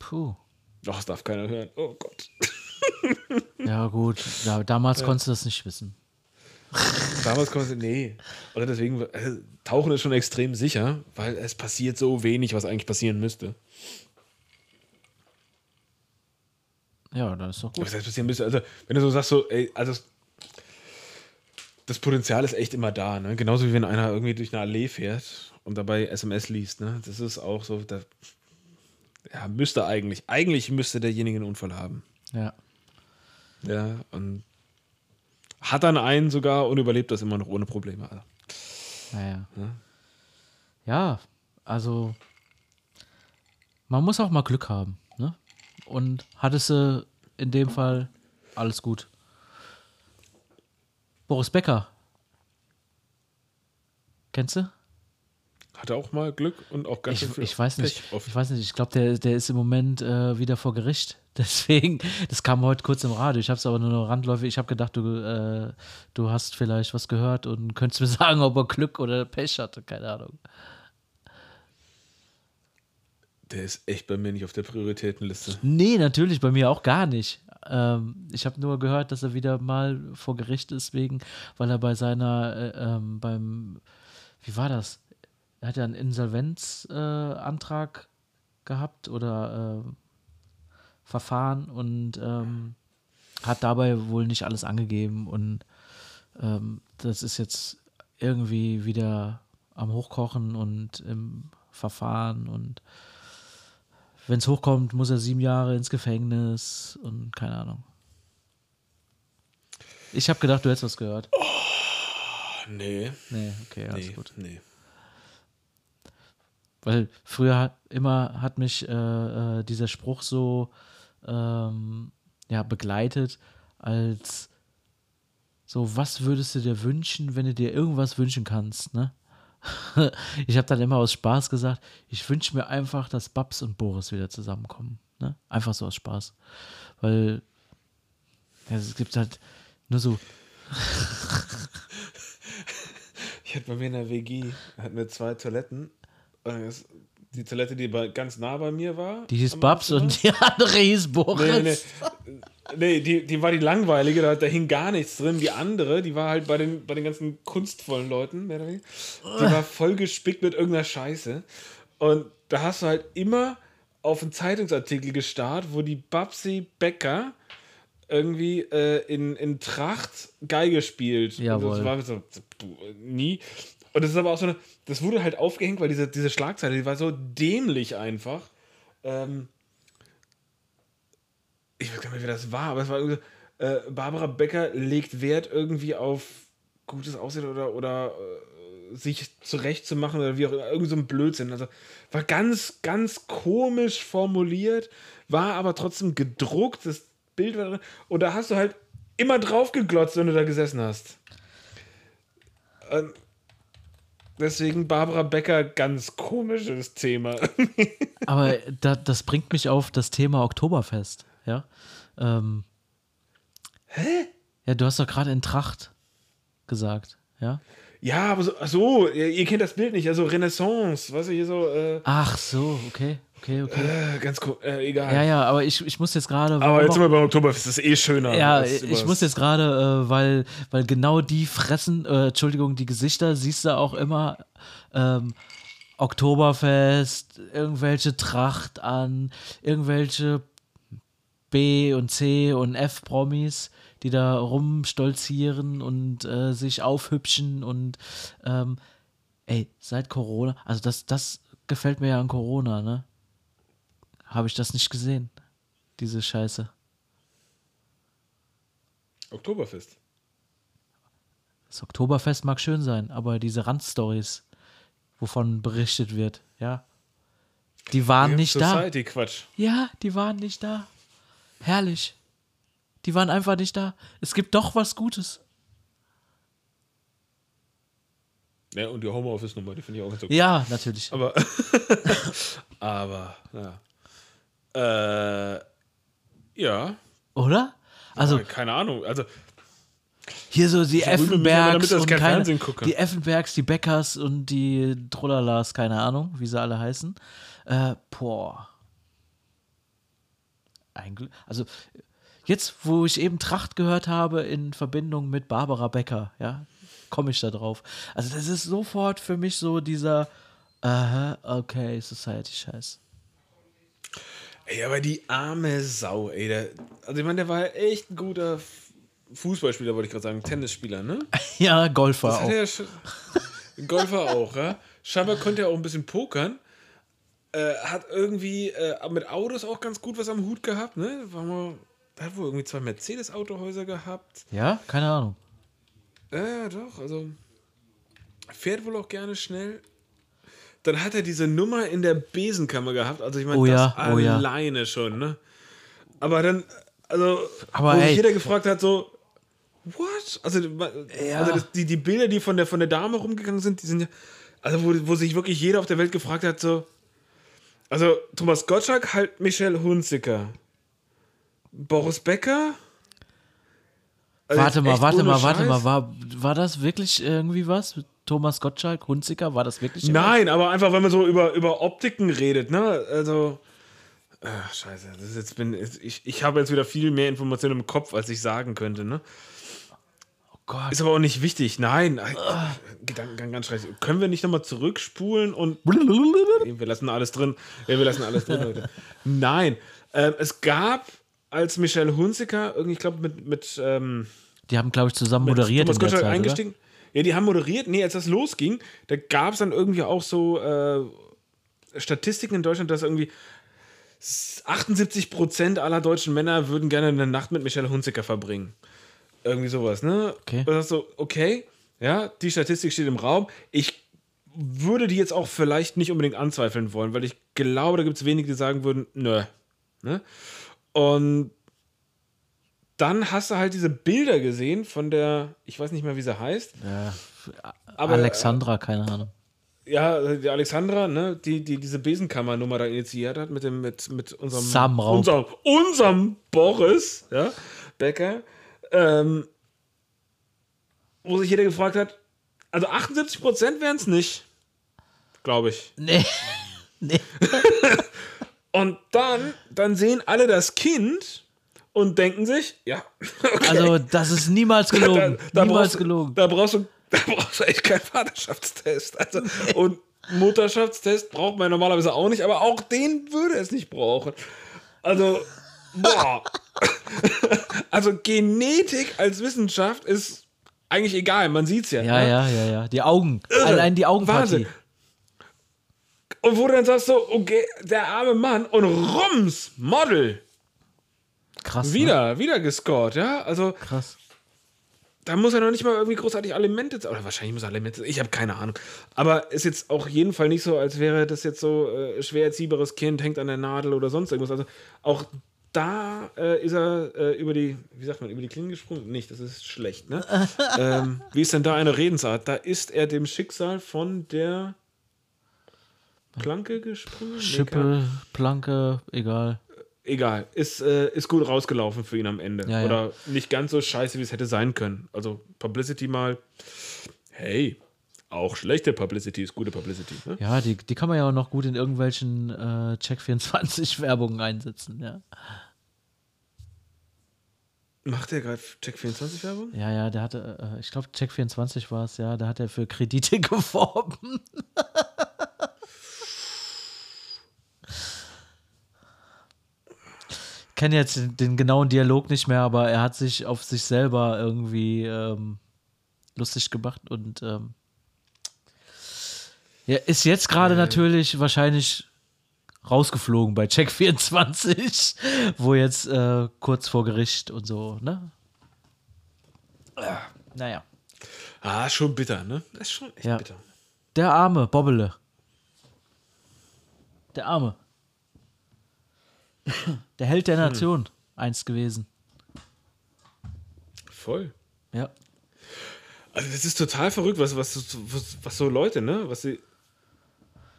Speaker 1: Puh.
Speaker 2: doch, das darf keiner hören. Oh Gott.
Speaker 1: Ja, gut. Ja, damals konntest du das nicht wissen.
Speaker 2: Damals konnte man, nee. Oder deswegen, äh, Tauchen ist schon extrem sicher, weil es passiert so wenig, was eigentlich passieren müsste.
Speaker 1: Ja, dann ist doch gut.
Speaker 2: Was heißt? Also, wenn du so sagst, so, ey, also das Potenzial ist echt immer da, ne? Genauso wie wenn einer irgendwie durch eine Allee fährt und dabei SMS liest, ne? Das ist auch so, da, ja, müsste eigentlich, eigentlich müsste derjenige einen Unfall haben.
Speaker 1: Ja.
Speaker 2: Ja, und hat dann einen sogar und überlebt das immer noch ohne Probleme. Also,
Speaker 1: Naja. ja, also man muss auch mal Glück haben. Und hattest du in dem Fall alles gut. Boris Becker. Kennst du?
Speaker 2: Hatte auch mal Glück und auch ganz
Speaker 1: Ich,
Speaker 2: schön viel
Speaker 1: ich weiß nicht. Ich weiß nicht. Ich glaube, der, der ist im Moment äh, wieder vor Gericht. Deswegen, das kam heute kurz im Radio. Ich habe es aber nur noch randläufig. Ich habe gedacht, du, äh, du hast vielleicht was gehört und könntest mir sagen, ob er Glück oder Pech hatte. Keine Ahnung.
Speaker 2: Der ist echt bei mir nicht auf der Prioritätenliste.
Speaker 1: Nee, natürlich, bei mir auch gar nicht. Ähm, ich habe nur gehört, dass er wieder mal vor Gericht ist, wegen, weil er bei seiner, äh, ähm, beim, wie war das? Er hat ja einen Insolvenzantrag äh, gehabt oder äh, Verfahren und ähm, hat dabei wohl nicht alles angegeben und ähm, das ist jetzt irgendwie wieder am Hochkochen und im Verfahren und wenn es hochkommt, muss er sieben Jahre ins Gefängnis und keine Ahnung. Ich habe gedacht, du hättest was gehört.
Speaker 2: Nee,
Speaker 1: Nee, okay, alles
Speaker 2: nee,
Speaker 1: gut.
Speaker 2: nee.
Speaker 1: Weil früher hat, immer hat mich äh, äh, dieser Spruch so ähm, ja, begleitet, als so, was würdest du dir wünschen, wenn du dir irgendwas wünschen kannst, ne? ich habe dann immer aus Spaß gesagt, ich wünsche mir einfach, dass Babs und Boris wieder zusammenkommen. Ne? Einfach so aus Spaß. Weil ja, es gibt halt nur so,
Speaker 2: Ich hatte bei mir in der WG, hatten wir zwei Toiletten. Und das- Die Toilette, die bei, ganz nah bei mir war.
Speaker 1: die hieß Babs und die andere hieß Boris.
Speaker 2: Nee, nee. Nee, die, die war die langweilige, da, da hing gar nichts drin. Die andere, die war halt bei den, bei den ganzen kunstvollen Leuten, mehr oder weniger. Die war voll gespickt mit irgendeiner Scheiße. Und da hast du halt immer auf einen Zeitungsartikel gestarrt, wo die Babsi Becker irgendwie äh, in, in Tracht Geige spielt.
Speaker 1: Jawohl.
Speaker 2: Und das war so, nie. Und das ist aber auch so eine, das wurde halt aufgehängt, weil diese, diese Schlagzeile, die war so dämlich einfach. Ähm, ich weiß gar nicht wer das war, aber es war irgendwie, so, äh, Barbara Becker legt Wert irgendwie auf gutes Aussehen oder, oder äh, sich zurechtzumachen oder wie auch immer, irgend so ein Blödsinn. Also war ganz, ganz komisch formuliert, war aber trotzdem gedruckt, das Bild war drin. Und da hast du halt immer drauf geglotzt, wenn du da gesessen hast. Ähm, deswegen Barbara Becker, ganz komisches Thema.
Speaker 1: Aber da, das bringt mich auf das Thema Oktoberfest, ja. Ähm, Hä? Ja, du hast doch gerade in Tracht gesagt, ja.
Speaker 2: Ja, aber so, so, ihr, ihr kennt das Bild nicht, also Renaissance, weißt du, hier so, äh,
Speaker 1: Ach so, okay, okay, okay.
Speaker 2: äh, ganz cool, äh, egal.
Speaker 1: Ja, ja, aber ich, ich muss jetzt gerade.
Speaker 2: aber jetzt sind wir beim Oktoberfest, das ist eh schöner.
Speaker 1: Ja, ich muss jetzt gerade, äh, weil, weil genau die fressen, äh, Entschuldigung, die Gesichter siehst du auch immer. Ähm, Oktoberfest, irgendwelche Tracht an, irgendwelche B und C und F Promis, die da rumstolzieren und äh, sich aufhübschen und ähm, ey, seit Corona, also das, das gefällt mir ja an Corona, ne? Habe ich das nicht gesehen, diese Scheiße.
Speaker 2: Oktoberfest.
Speaker 1: Das Oktoberfest mag schön sein, aber diese Randstories, wovon berichtet wird, ja, die waren nicht da.
Speaker 2: Society Quatsch.
Speaker 1: Ja, die waren nicht da. Herrlich. Die waren einfach nicht da. Es gibt doch was Gutes.
Speaker 2: Ja, und die Homeoffice-Nummer, die finde ich auch ganz okay.
Speaker 1: Ja, natürlich.
Speaker 2: Aber, aber, ja. Äh, ja,
Speaker 1: Oder? Also
Speaker 2: äh, keine Ahnung, also,
Speaker 1: hier so die
Speaker 2: damit,
Speaker 1: Effenbergs
Speaker 2: ich
Speaker 1: und
Speaker 2: kein
Speaker 1: keine, die Effenbergs, die Beckers und die Trollalas, keine Ahnung, wie sie alle heißen. Äh, boah. Eigentlich, also jetzt, wo ich eben Tracht gehört habe in Verbindung mit Barbara Becker, ja, komme ich da drauf. Also das ist sofort für mich so dieser, aha, okay, Society-Scheiß.
Speaker 2: Ey, aber die arme Sau, ey, der, also ich meine, der war echt ein guter Fußballspieler, wollte ich gerade sagen, Tennisspieler, ne?
Speaker 1: Ja, Golfer
Speaker 2: Das
Speaker 1: auch.
Speaker 2: ja schon, Golfer auch, ja. Scheinbar konnte er auch ein bisschen pokern. Äh, hat irgendwie äh, mit Autos auch ganz gut was am Hut gehabt, ne? War mal, hat wohl irgendwie zwei Mercedes-Autohäuser gehabt.
Speaker 1: Ja, keine Ahnung.
Speaker 2: Ja, ja, doch, also fährt wohl auch gerne schnell. Dann hat er diese Nummer in der Besenkammer gehabt. Also ich meine,
Speaker 1: Oh ja,
Speaker 2: das
Speaker 1: oh ja.
Speaker 2: alleine schon, ne? Aber dann, also,
Speaker 1: Aber
Speaker 2: wo
Speaker 1: ey.
Speaker 2: sich jeder gefragt hat, so, what? Also,
Speaker 1: Ja.
Speaker 2: also das, die, die Bilder, die von der, von der Dame rumgegangen sind, die sind ja, also wo, wo sich wirklich jeder auf der Welt gefragt hat, so, also Thomas Gottschalk halt Michelle Hunziker. Boris Becker? Also
Speaker 1: warte mal, warte mal, warte
Speaker 2: Scheiß?
Speaker 1: mal. War, war das wirklich irgendwie was? Thomas Gottschalk, Hunziker, war das wirklich?
Speaker 2: Nein, aber einfach, wenn man so über, über Optiken redet, ne? Also. Ach, scheiße. Das ist jetzt bin, ich, ich habe jetzt wieder viel mehr Informationen im Kopf, als ich sagen könnte, ne?
Speaker 1: Oh Gott.
Speaker 2: Ist aber auch nicht wichtig. Nein. Gedankengang ganz schrecklich. Können wir nicht nochmal zurückspulen und. Wir lassen alles drin. Wir lassen alles drin, Leute. Nein. Ähm, es gab, als Michelle Hunziker, irgendwie, ich glaube, mit, mit ähm,
Speaker 1: Die haben, glaube ich, zusammen moderiert
Speaker 2: Thomas
Speaker 1: in der Zeit, oder?
Speaker 2: Ja, die haben moderiert. Nee, als das losging, da gab es dann irgendwie auch so äh, Statistiken in Deutschland, dass irgendwie 78 Prozent aller deutschen Männer würden gerne eine Nacht mit Michelle Hunziker verbringen. Irgendwie sowas, ne?
Speaker 1: Okay.
Speaker 2: Und das so, okay, ja, die Statistik steht im Raum. Ich würde die jetzt auch vielleicht nicht unbedingt anzweifeln wollen, weil ich glaube, da gibt es wenige, die sagen würden, nö. Ne? Und dann hast du halt diese Bilder gesehen von der, ich weiß nicht mehr, wie sie heißt.
Speaker 1: Ja.
Speaker 2: Aber,
Speaker 1: Alexandra, keine Ahnung.
Speaker 2: Ja, die Alexandra, ne, die, die diese Besenkammernummer da initiiert hat mit dem, mit, mit unserem, unserem, unserem Boris, ja, Becker, ähm, wo sich jeder gefragt hat, also 78 Prozent wären es nicht, glaube ich.
Speaker 1: Nee. nee.
Speaker 2: Und dann, dann sehen alle das Kind und denken sich, ja, okay.
Speaker 1: Also, das ist niemals gelogen.
Speaker 2: da,
Speaker 1: niemals
Speaker 2: brauchst, du-
Speaker 1: gelogen.
Speaker 2: Da brauchst, du, da brauchst du echt keinen Vaterschaftstest. Also, und Mutterschaftstest braucht man normalerweise auch nicht, aber auch den würde es nicht brauchen. Also, boah. also Genetik als Wissenschaft ist eigentlich egal, man sieht es ja.
Speaker 1: Ja,
Speaker 2: ne?
Speaker 1: ja, ja, ja. Die Augen. Allein die Augenpartie.
Speaker 2: Wahnsinn. Und wo du dann sagst so, okay, der arme Mann und rums, Model,
Speaker 1: Krass. Ne?
Speaker 2: wieder, wieder gescored, ja? Also,
Speaker 1: Krass.
Speaker 2: da muss er noch nicht mal irgendwie großartig Alimente zahlen. Oder wahrscheinlich muss er Alimente zahlen. Ich habe keine Ahnung. Aber ist jetzt auch jeden Fall nicht so, als wäre das jetzt so äh, schwer erziehbares Kind, hängt an der Nadel oder sonst irgendwas. Also auch da äh, ist er äh, über die, wie sagt man, über die Klinge gesprungen? Nicht, das ist schlecht, ne? ähm, wie ist denn da eine Redensart? Da ist er dem Schicksal von der Planke gesprungen? Nee,
Speaker 1: Schippe, Planke, egal.
Speaker 2: Egal, ist, äh, ist gut rausgelaufen für ihn am Ende.
Speaker 1: Ja, ja.
Speaker 2: Oder nicht ganz so scheiße, wie es hätte sein können. Also Publicity mal, hey, auch schlechte Publicity ist gute Publicity. Ne?
Speaker 1: Ja, die, die kann man ja auch noch gut in irgendwelchen äh, Check24-Werbungen einsetzen, ja.
Speaker 2: Macht der gerade Check24 Werbung?
Speaker 1: Ja, ja, der hatte, äh, ich glaube, Check24 war es, ja, da hat er für Kredite geworben. Kenne jetzt den, den genauen Dialog nicht mehr, aber er hat sich auf sich selber irgendwie ähm, lustig gemacht und ähm, ja, ist jetzt gerade natürlich wahrscheinlich rausgeflogen bei Check24, wo jetzt äh, kurz vor Gericht und so, ne? Naja.
Speaker 2: Ah, schon bitter, ne? Das ist schon echt
Speaker 1: Ja.
Speaker 2: bitter.
Speaker 1: Der arme Bobbele. Der arme. Der Held der Nation einst gewesen.
Speaker 2: Voll.
Speaker 1: Ja.
Speaker 2: Also das ist total verrückt, was, was, was, was so Leute, ne? Was sie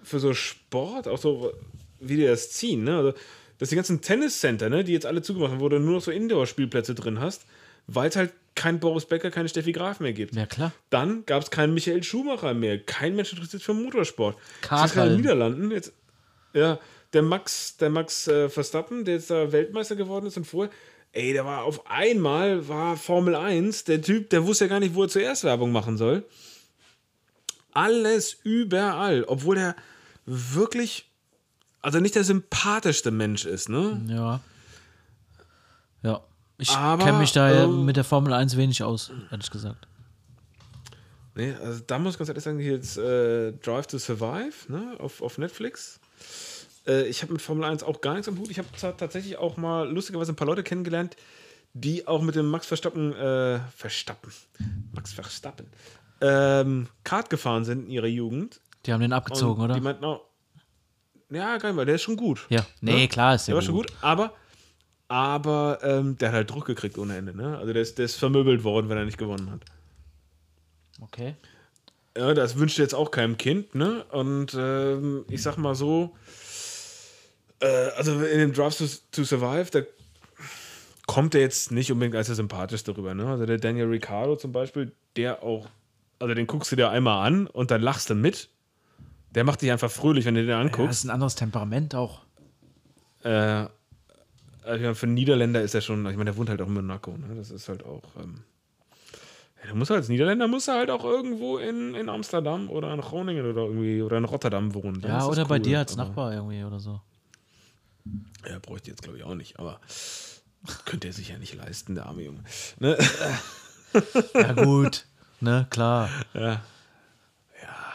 Speaker 2: für so Sport, auch so, wie die das ziehen, ne? Also, dass die ganzen Tenniscenter, ne, die jetzt alle zugemacht haben, wo du nur noch so Indoor-Spielplätze drin hast, weil es halt kein Boris Becker, keine Steffi Graf mehr gibt.
Speaker 1: Ja, klar.
Speaker 2: Dann gab es keinen Michael Schumacher mehr. Kein Mensch interessiert sich für Motorsport. Gerade in den Niederlanden. Jetzt, ja, der Max, der Max äh, Verstappen, der jetzt da Weltmeister geworden ist und vorher, ey, der war auf einmal, war Formel 1, der Typ, der wusste ja gar nicht, wo er zuerst Werbung machen soll. Alles überall, obwohl er wirklich, also nicht der sympathischste Mensch ist, ne?
Speaker 1: Ja. Ja. Ich kenne mich da
Speaker 2: äh,
Speaker 1: mit der Formel 1 wenig aus, ehrlich gesagt.
Speaker 2: Nee, also da muss ich ganz ehrlich sagen, hier jetzt äh, Drive to Survive ne, auf, auf Netflix. Äh, ich habe mit Formel 1 auch gar nichts am Hut. Ich habe tatsächlich auch mal lustigerweise ein paar Leute kennengelernt, die auch mit dem Max Verstappen, äh, Verstappen, Max Verstappen, ähm, Kart gefahren sind in ihrer Jugend.
Speaker 1: Die haben den abgezogen, oder?
Speaker 2: Die meinten auch, ja, geil, weil der ist schon gut.
Speaker 1: ja. Nee,
Speaker 2: Ne?
Speaker 1: klar ist
Speaker 2: Der
Speaker 1: der,
Speaker 2: war schon gut, aber, aber ähm, der hat halt Druck gekriegt ohne Ende. Ne? Also der ist, der ist vermöbelt worden, wenn er nicht gewonnen hat.
Speaker 1: Okay.
Speaker 2: Ja, das wünscht jetzt auch keinem Kind, ne? Und ähm, ich sag mal so, also in dem Drive to, to Survive, da kommt er jetzt nicht unbedingt als der sympathischste rüber, ne? Also der Daniel Ricciardo zum Beispiel, der auch, also den guckst du dir einmal an und dann lachst du mit. Der macht dich einfach fröhlich, wenn du den
Speaker 1: Ja, das
Speaker 2: anguckst.
Speaker 1: ist ein anderes Temperament auch.
Speaker 2: Äh, also ich meine, für einen Niederländer ist er schon, ich meine, der wohnt halt auch in Monaco, ne? Das ist halt auch. Ähm, ja, der muss halt als Niederländer muss er halt auch irgendwo in, in Amsterdam oder in Groningen oder irgendwie oder in Rotterdam wohnen. Dann
Speaker 1: Ja, oder bei
Speaker 2: cool,
Speaker 1: dir als Nachbar irgendwie oder so.
Speaker 2: Ja, bräuchte jetzt glaube ich auch nicht, aber könnte er sich ja nicht leisten, der arme Junge. Ne?
Speaker 1: Ja, gut. ne, klar.
Speaker 2: Ja. Ja.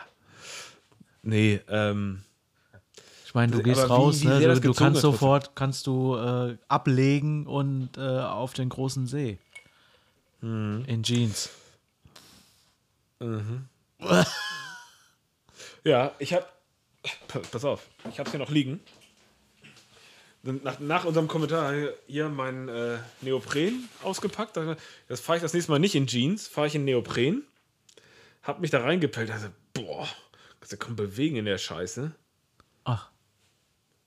Speaker 2: Nee, ähm.
Speaker 1: Ich meine, du gehst raus,
Speaker 2: wie
Speaker 1: ne? Du, du kannst sofort kannst du äh, ablegen und äh, auf den großen See.
Speaker 2: Mhm.
Speaker 1: In Jeans.
Speaker 2: Ja, ich hab. Pa- Pass auf, ich hab's hier noch liegen. Nach, nach unserem Kommentar hier mein äh, Neopren ausgepackt. Da- Das fahre ich das nächste Mal nicht in Jeans, fahre ich in Neopren. Hab mich da reingepellt. Also, boah, kannst du kaum bewegen in der Scheiße.
Speaker 1: Ach,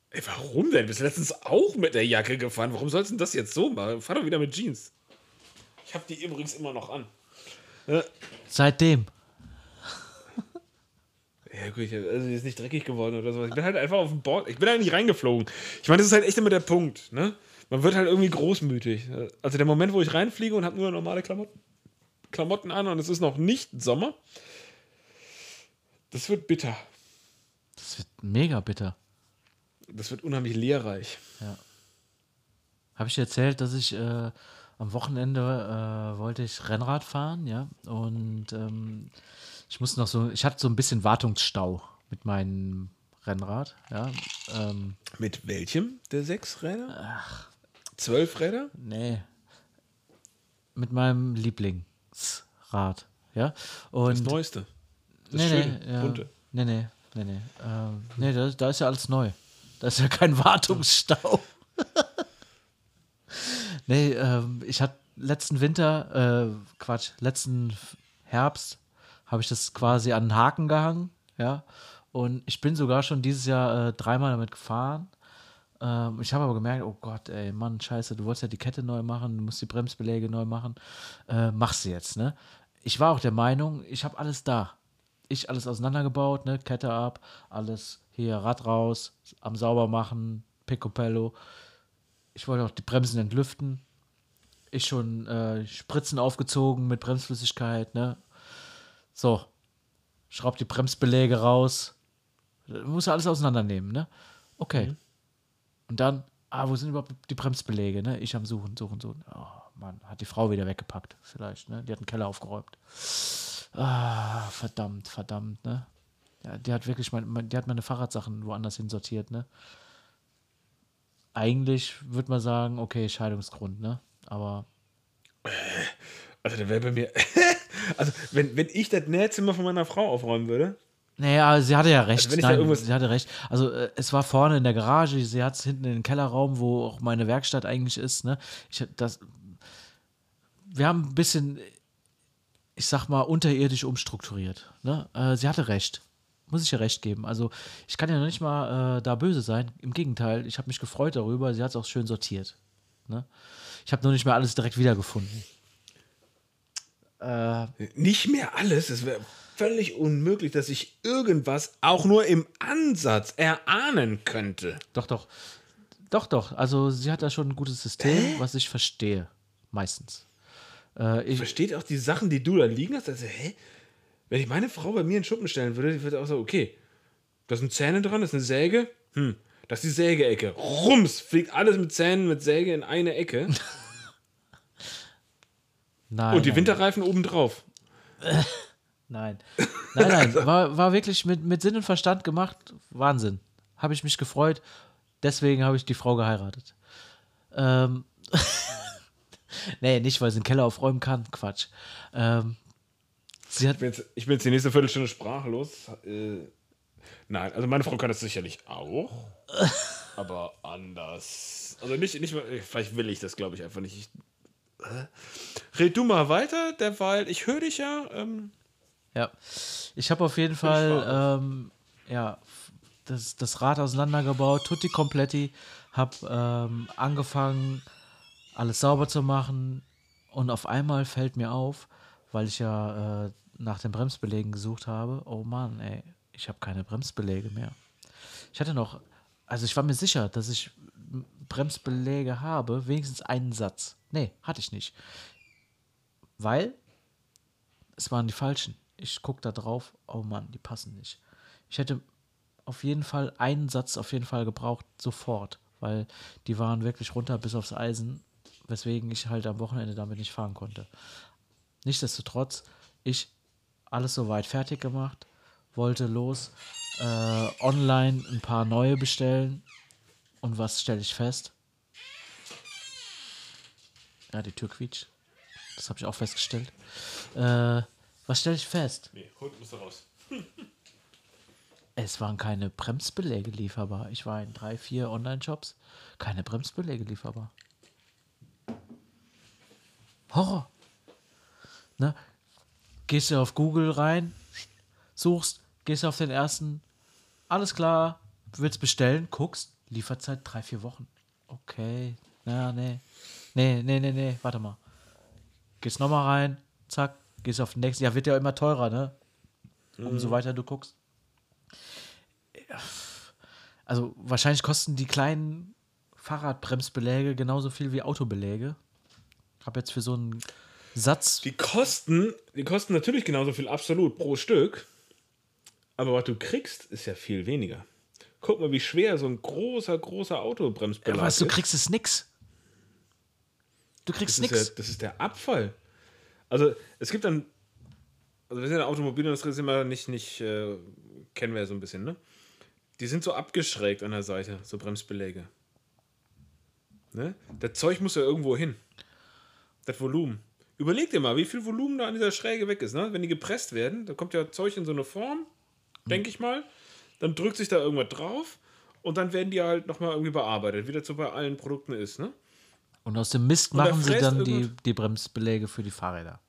Speaker 2: Ey, warum denn? Bist letztens auch mit der Jacke gefahren. Warum sollst du das jetzt so machen? Fahr doch wieder mit Jeans. Ich habe die übrigens immer noch an.
Speaker 1: seitdem.
Speaker 2: Ja, gut, ich, also ist nicht dreckig geworden oder sowas. Ich bin halt einfach auf dem Board. Ich bin halt nicht reingeflogen. Ich meine, das ist halt echt immer der Punkt. Ne? Man wird halt irgendwie großmütig. Also der Moment, wo ich reinfliege und habe nur normale Klamotten, Klamotten an und es ist noch nicht Sommer, das wird bitter.
Speaker 1: Das wird mega bitter.
Speaker 2: Das wird unheimlich lehrreich.
Speaker 1: Habe ich dir erzählt, dass ich äh, am Wochenende äh, wollte ich Rennrad fahren, ja. Und ähm, ich musste noch so, ich hatte so ein bisschen Wartungsstau mit meinem Rennrad, ja. Ähm,
Speaker 2: Mit welchem der sechs Räder? Zwölf Räder?
Speaker 1: nee. Mit meinem Lieblingsrad, ja. Und
Speaker 2: Das Neueste. Das
Speaker 1: nee,
Speaker 2: Schöne,
Speaker 1: nee, ja,
Speaker 2: bunte.
Speaker 1: nee, nee, nee, nee. Ähm, nee, da, da ist ja alles neu. Da ist ja kein Wartungsstau. nee, ähm, ich hatte letzten Winter, äh, Quatsch, letzten Herbst habe ich das quasi an den Haken gehangen, ja. Und ich bin sogar schon dieses Jahr äh, dreimal damit gefahren. Ähm, ich habe aber gemerkt, oh Gott, ey, Mann, scheiße, du wolltest ja die Kette neu machen, du musst die Bremsbeläge neu machen. Äh, machst du jetzt, ne? Ich war auch der Meinung, ich habe alles da. Ich alles auseinandergebaut, ne? Kette ab, alles hier, Rad raus, am sauber machen, Picopello. Ich wollte auch die Bremsen entlüften. Ich schon äh, Spritzen aufgezogen mit Bremsflüssigkeit, ne? So. Schraub die Bremsbeläge raus. Muss ja alles auseinandernehmen, ne? Okay. Und dann, ah, wo sind überhaupt die Bremsbeläge, ne? Ich am Suchen, Suchen, Suchen. Oh, Mann, hat die Frau wieder weggepackt, vielleicht, ne? Die hat den Keller aufgeräumt. Ah, verdammt, verdammt, ne? Ja, die hat wirklich mein, die hat meine Fahrradsachen woanders hin sortiert, ne? Eigentlich würde man sagen, okay, Scheidungsgrund, ne? Aber
Speaker 2: Also der wäre bei mir. also wenn, wenn ich das Nähzimmer von meiner Frau aufräumen würde,
Speaker 1: Naja, sie hatte ja recht.
Speaker 2: Also ich da
Speaker 1: Nein, sie hatte recht. Also äh, es war vorne in der Garage, sie hat es hinten in den Kellerraum, wo auch meine Werkstatt eigentlich ist. Ne? Ich, das, wir haben ein bisschen, ich sag mal, unterirdisch umstrukturiert. Ne? Äh, sie hatte recht. Muss ich ihr recht geben. Also ich kann ja noch nicht mal äh, da böse sein. Im Gegenteil, ich habe mich gefreut darüber. Sie hat es auch schön sortiert. Ne? Ich habe nur nicht mehr alles direkt wiedergefunden. Äh,
Speaker 2: nicht mehr alles. Es wäre völlig unmöglich, dass ich irgendwas auch nur im Ansatz erahnen könnte.
Speaker 1: Doch, doch. Doch, doch. Also sie hat da schon ein gutes System, was ich verstehe. Meistens. Äh, ich,
Speaker 2: Versteht auch die Sachen, die du da liegen hast? Also, hä? Wenn ich meine Frau bei mir in Schuppen stellen würde, die würde auch so, okay, da sind Zähne dran, das ist eine Säge. Hm, das ist die Sägeecke. Rums, fliegt alles mit Zähnen, mit Säge in eine Ecke.
Speaker 1: nein.
Speaker 2: Und die
Speaker 1: nein,
Speaker 2: Winterreifen obendrauf.
Speaker 1: Nein. Nein, nein. War, war wirklich mit, mit Sinn und Verstand gemacht. Wahnsinn. Habe ich mich gefreut. Deswegen habe ich die Frau geheiratet. Ähm. nee, nicht, weil sie den Keller aufräumen kann. Quatsch. Ähm, sie hat
Speaker 2: Ich bin, jetzt, ich bin jetzt die nächste Viertelstunde sprachlos. Äh, Nein, also meine Frau kann das sicherlich auch. aber anders. Also nicht, nicht mal, vielleicht will ich das, glaube ich, einfach nicht. Ich, red du mal weiter, derweil, ich höre dich ja. Ähm,
Speaker 1: Ja. Ich habe auf jeden Fall ähm, ja, das, das Rad auseinandergebaut, tutti kompletti, habe ähm, angefangen, alles sauber zu machen und auf einmal fällt mir auf, weil ich ja äh, nach den Bremsbelägen gesucht habe, oh Mann, ey, ich habe keine Bremsbeläge mehr. Ich hatte noch, also ich war mir sicher, dass ich Bremsbeläge habe, wenigstens einen Satz. Nee, hatte ich nicht. Weil es waren die falschen. Ich gucke da drauf, oh Mann, die passen nicht. Ich hätte auf jeden Fall einen Satz auf jeden Fall gebraucht, sofort, weil die waren wirklich runter bis aufs Eisen, weswegen ich halt am Wochenende damit nicht fahren konnte. Nichtsdestotrotz, ich alles soweit fertig gemacht, wollte los, äh, online ein paar neue bestellen und was stelle ich fest? Ja, die Tür quietscht. Das habe ich auch festgestellt. Äh, was stelle ich fest?
Speaker 2: nee, Hund muss raus.
Speaker 1: Es waren keine Bremsbeläge lieferbar. Ich war in drei, vier Online-Shops. Keine Bremsbeläge lieferbar. Horror. Ne? Gehst du auf Google rein, suchst, gehst auf den ersten. Alles klar, willst bestellen, guckst, Lieferzeit drei, vier Wochen. Okay. Na, nee. Nee, nee, nee, nee, warte mal. Gehst nochmal rein, zack, gehst auf den nächsten. Ja, wird ja immer teurer, ne? Umso weiter du guckst. Also wahrscheinlich kosten die kleinen Fahrradbremsbeläge genauso viel wie Autobeläge. Ich habe jetzt für so einen Satz.
Speaker 2: Die kosten, die kosten natürlich genauso viel absolut pro Stück. Aber was du kriegst, ist ja viel weniger. Guck mal, wie schwer so ein großer, großer Autobremsbelag
Speaker 1: Was, du
Speaker 2: ist.
Speaker 1: kriegst es nix. Du kriegst
Speaker 2: ist ja, das ist der Abfall. Also es gibt dann, also wir sind in der Automobilindustrie sind wir nicht, nicht äh, kennen wir ja so ein bisschen, ne? Die sind so abgeschrägt an der Seite, so Bremsbeläge. Ne? Das Zeug muss ja irgendwo hin. Das Volumen. Überleg dir mal, wie viel Volumen da an dieser Schräge weg ist, ne? Wenn die gepresst werden, da kommt ja Zeug in so eine Form, denke ich mal. Dann drückt sich da irgendwas drauf und dann werden die halt nochmal irgendwie bearbeitet, wie das so bei allen Produkten ist, ne?
Speaker 1: Und aus dem Mist machen sie dann die, die Bremsbeläge für die Fahrräder.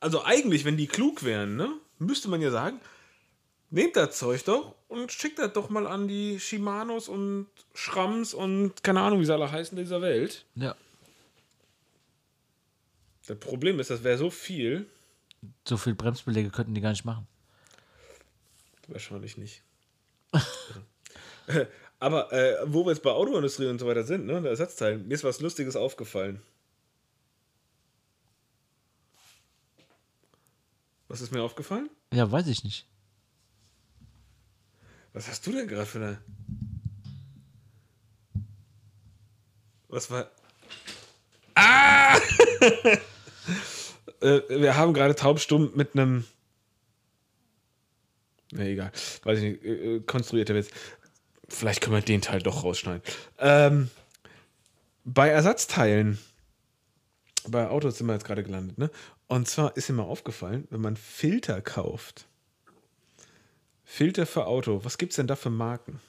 Speaker 2: also eigentlich, wenn die klug wären, ne, müsste man ja sagen, nehmt das Zeug doch und schickt das doch mal an die Shimanos und Schrams und keine Ahnung, wie sie alle heißen dieser Welt.
Speaker 1: Ja.
Speaker 2: Das Problem ist, das wäre so viel,
Speaker 1: So viel Bremsbeläge könnten die gar nicht machen.
Speaker 2: wahrscheinlich nicht. Aber äh, wo wir jetzt bei Autoindustrie und so weiter sind, ne, der Ersatzteilen, mir ist was Lustiges aufgefallen. Was ist mir aufgefallen?
Speaker 1: Ja, weiß ich nicht.
Speaker 2: Was hast du denn gerade für eine. Was war. Ah! äh, wir haben gerade taubstumm mit einem. Ne, egal. Weiß ich nicht. Äh, äh, konstruierter Witz. Vielleicht können wir den Teil doch rausschneiden. Ähm, bei Ersatzteilen. Bei Autos sind wir jetzt gerade gelandet, ne? Und zwar ist mir mal aufgefallen, wenn man Filter kauft. Filter für Auto. Was gibt es denn da für Marken?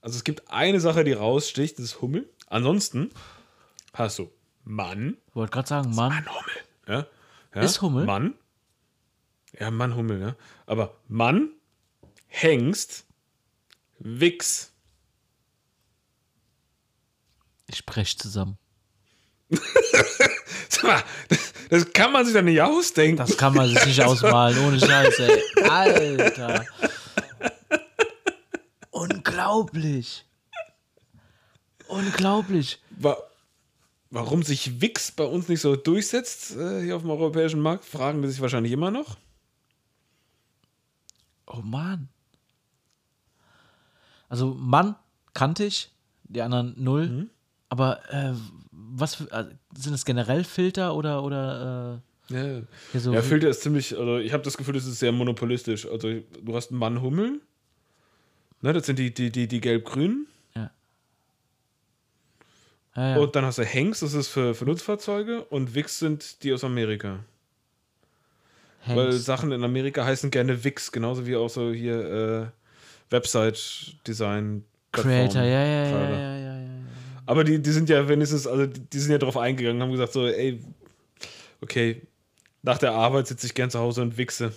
Speaker 2: Also es gibt eine Sache, die raussticht, das ist Hummel. Ansonsten hast du Mann.
Speaker 1: Wollte gerade sagen, Mann.
Speaker 2: Mann Hummel. Ja? Ja?
Speaker 1: Ist Hummel?
Speaker 2: Mann. Ja, Mann Hummel, ja. Aber Mann, Hengst, Wix.
Speaker 1: Ich spreche zusammen.
Speaker 2: Sag mal, das, das kann man sich doch nicht ausdenken.
Speaker 1: Das kann man sich nicht ausmalen, ohne Scheiß, ey. Alter. Unglaublich. Unglaublich.
Speaker 2: Wa warum sich Wix bei uns nicht so durchsetzt äh, hier auf dem europäischen Markt, fragen die sich wahrscheinlich immer noch.
Speaker 1: Oh Mann. Also Mann kannte ich, die anderen null.
Speaker 2: Mhm.
Speaker 1: Aber äh, was für, also, sind es generell Filter oder oder
Speaker 2: Ja,
Speaker 1: äh, hier so
Speaker 2: ja Filter ist ziemlich, also ich habe das Gefühl, das ist sehr monopolistisch. Also du hast einen Mann Hummel, ne, das sind die, die, die, die gelb-grünen.
Speaker 1: ja. Ja, ja.
Speaker 2: Und dann hast du Hengst, das ist für, für Nutzfahrzeuge. Und Wix sind die aus Amerika. Weil
Speaker 1: Hengst.
Speaker 2: Sachen in Amerika heißen gerne Wix, genauso wie auch so hier äh, Website-Design.
Speaker 1: Creator, ja, ja, ja, ja, ja, ja.
Speaker 2: Aber die, die sind ja wenigstens, also die, sind ja drauf eingegangen, haben gesagt so, ey, okay, nach der Arbeit sitze ich gern zu Hause und wichse.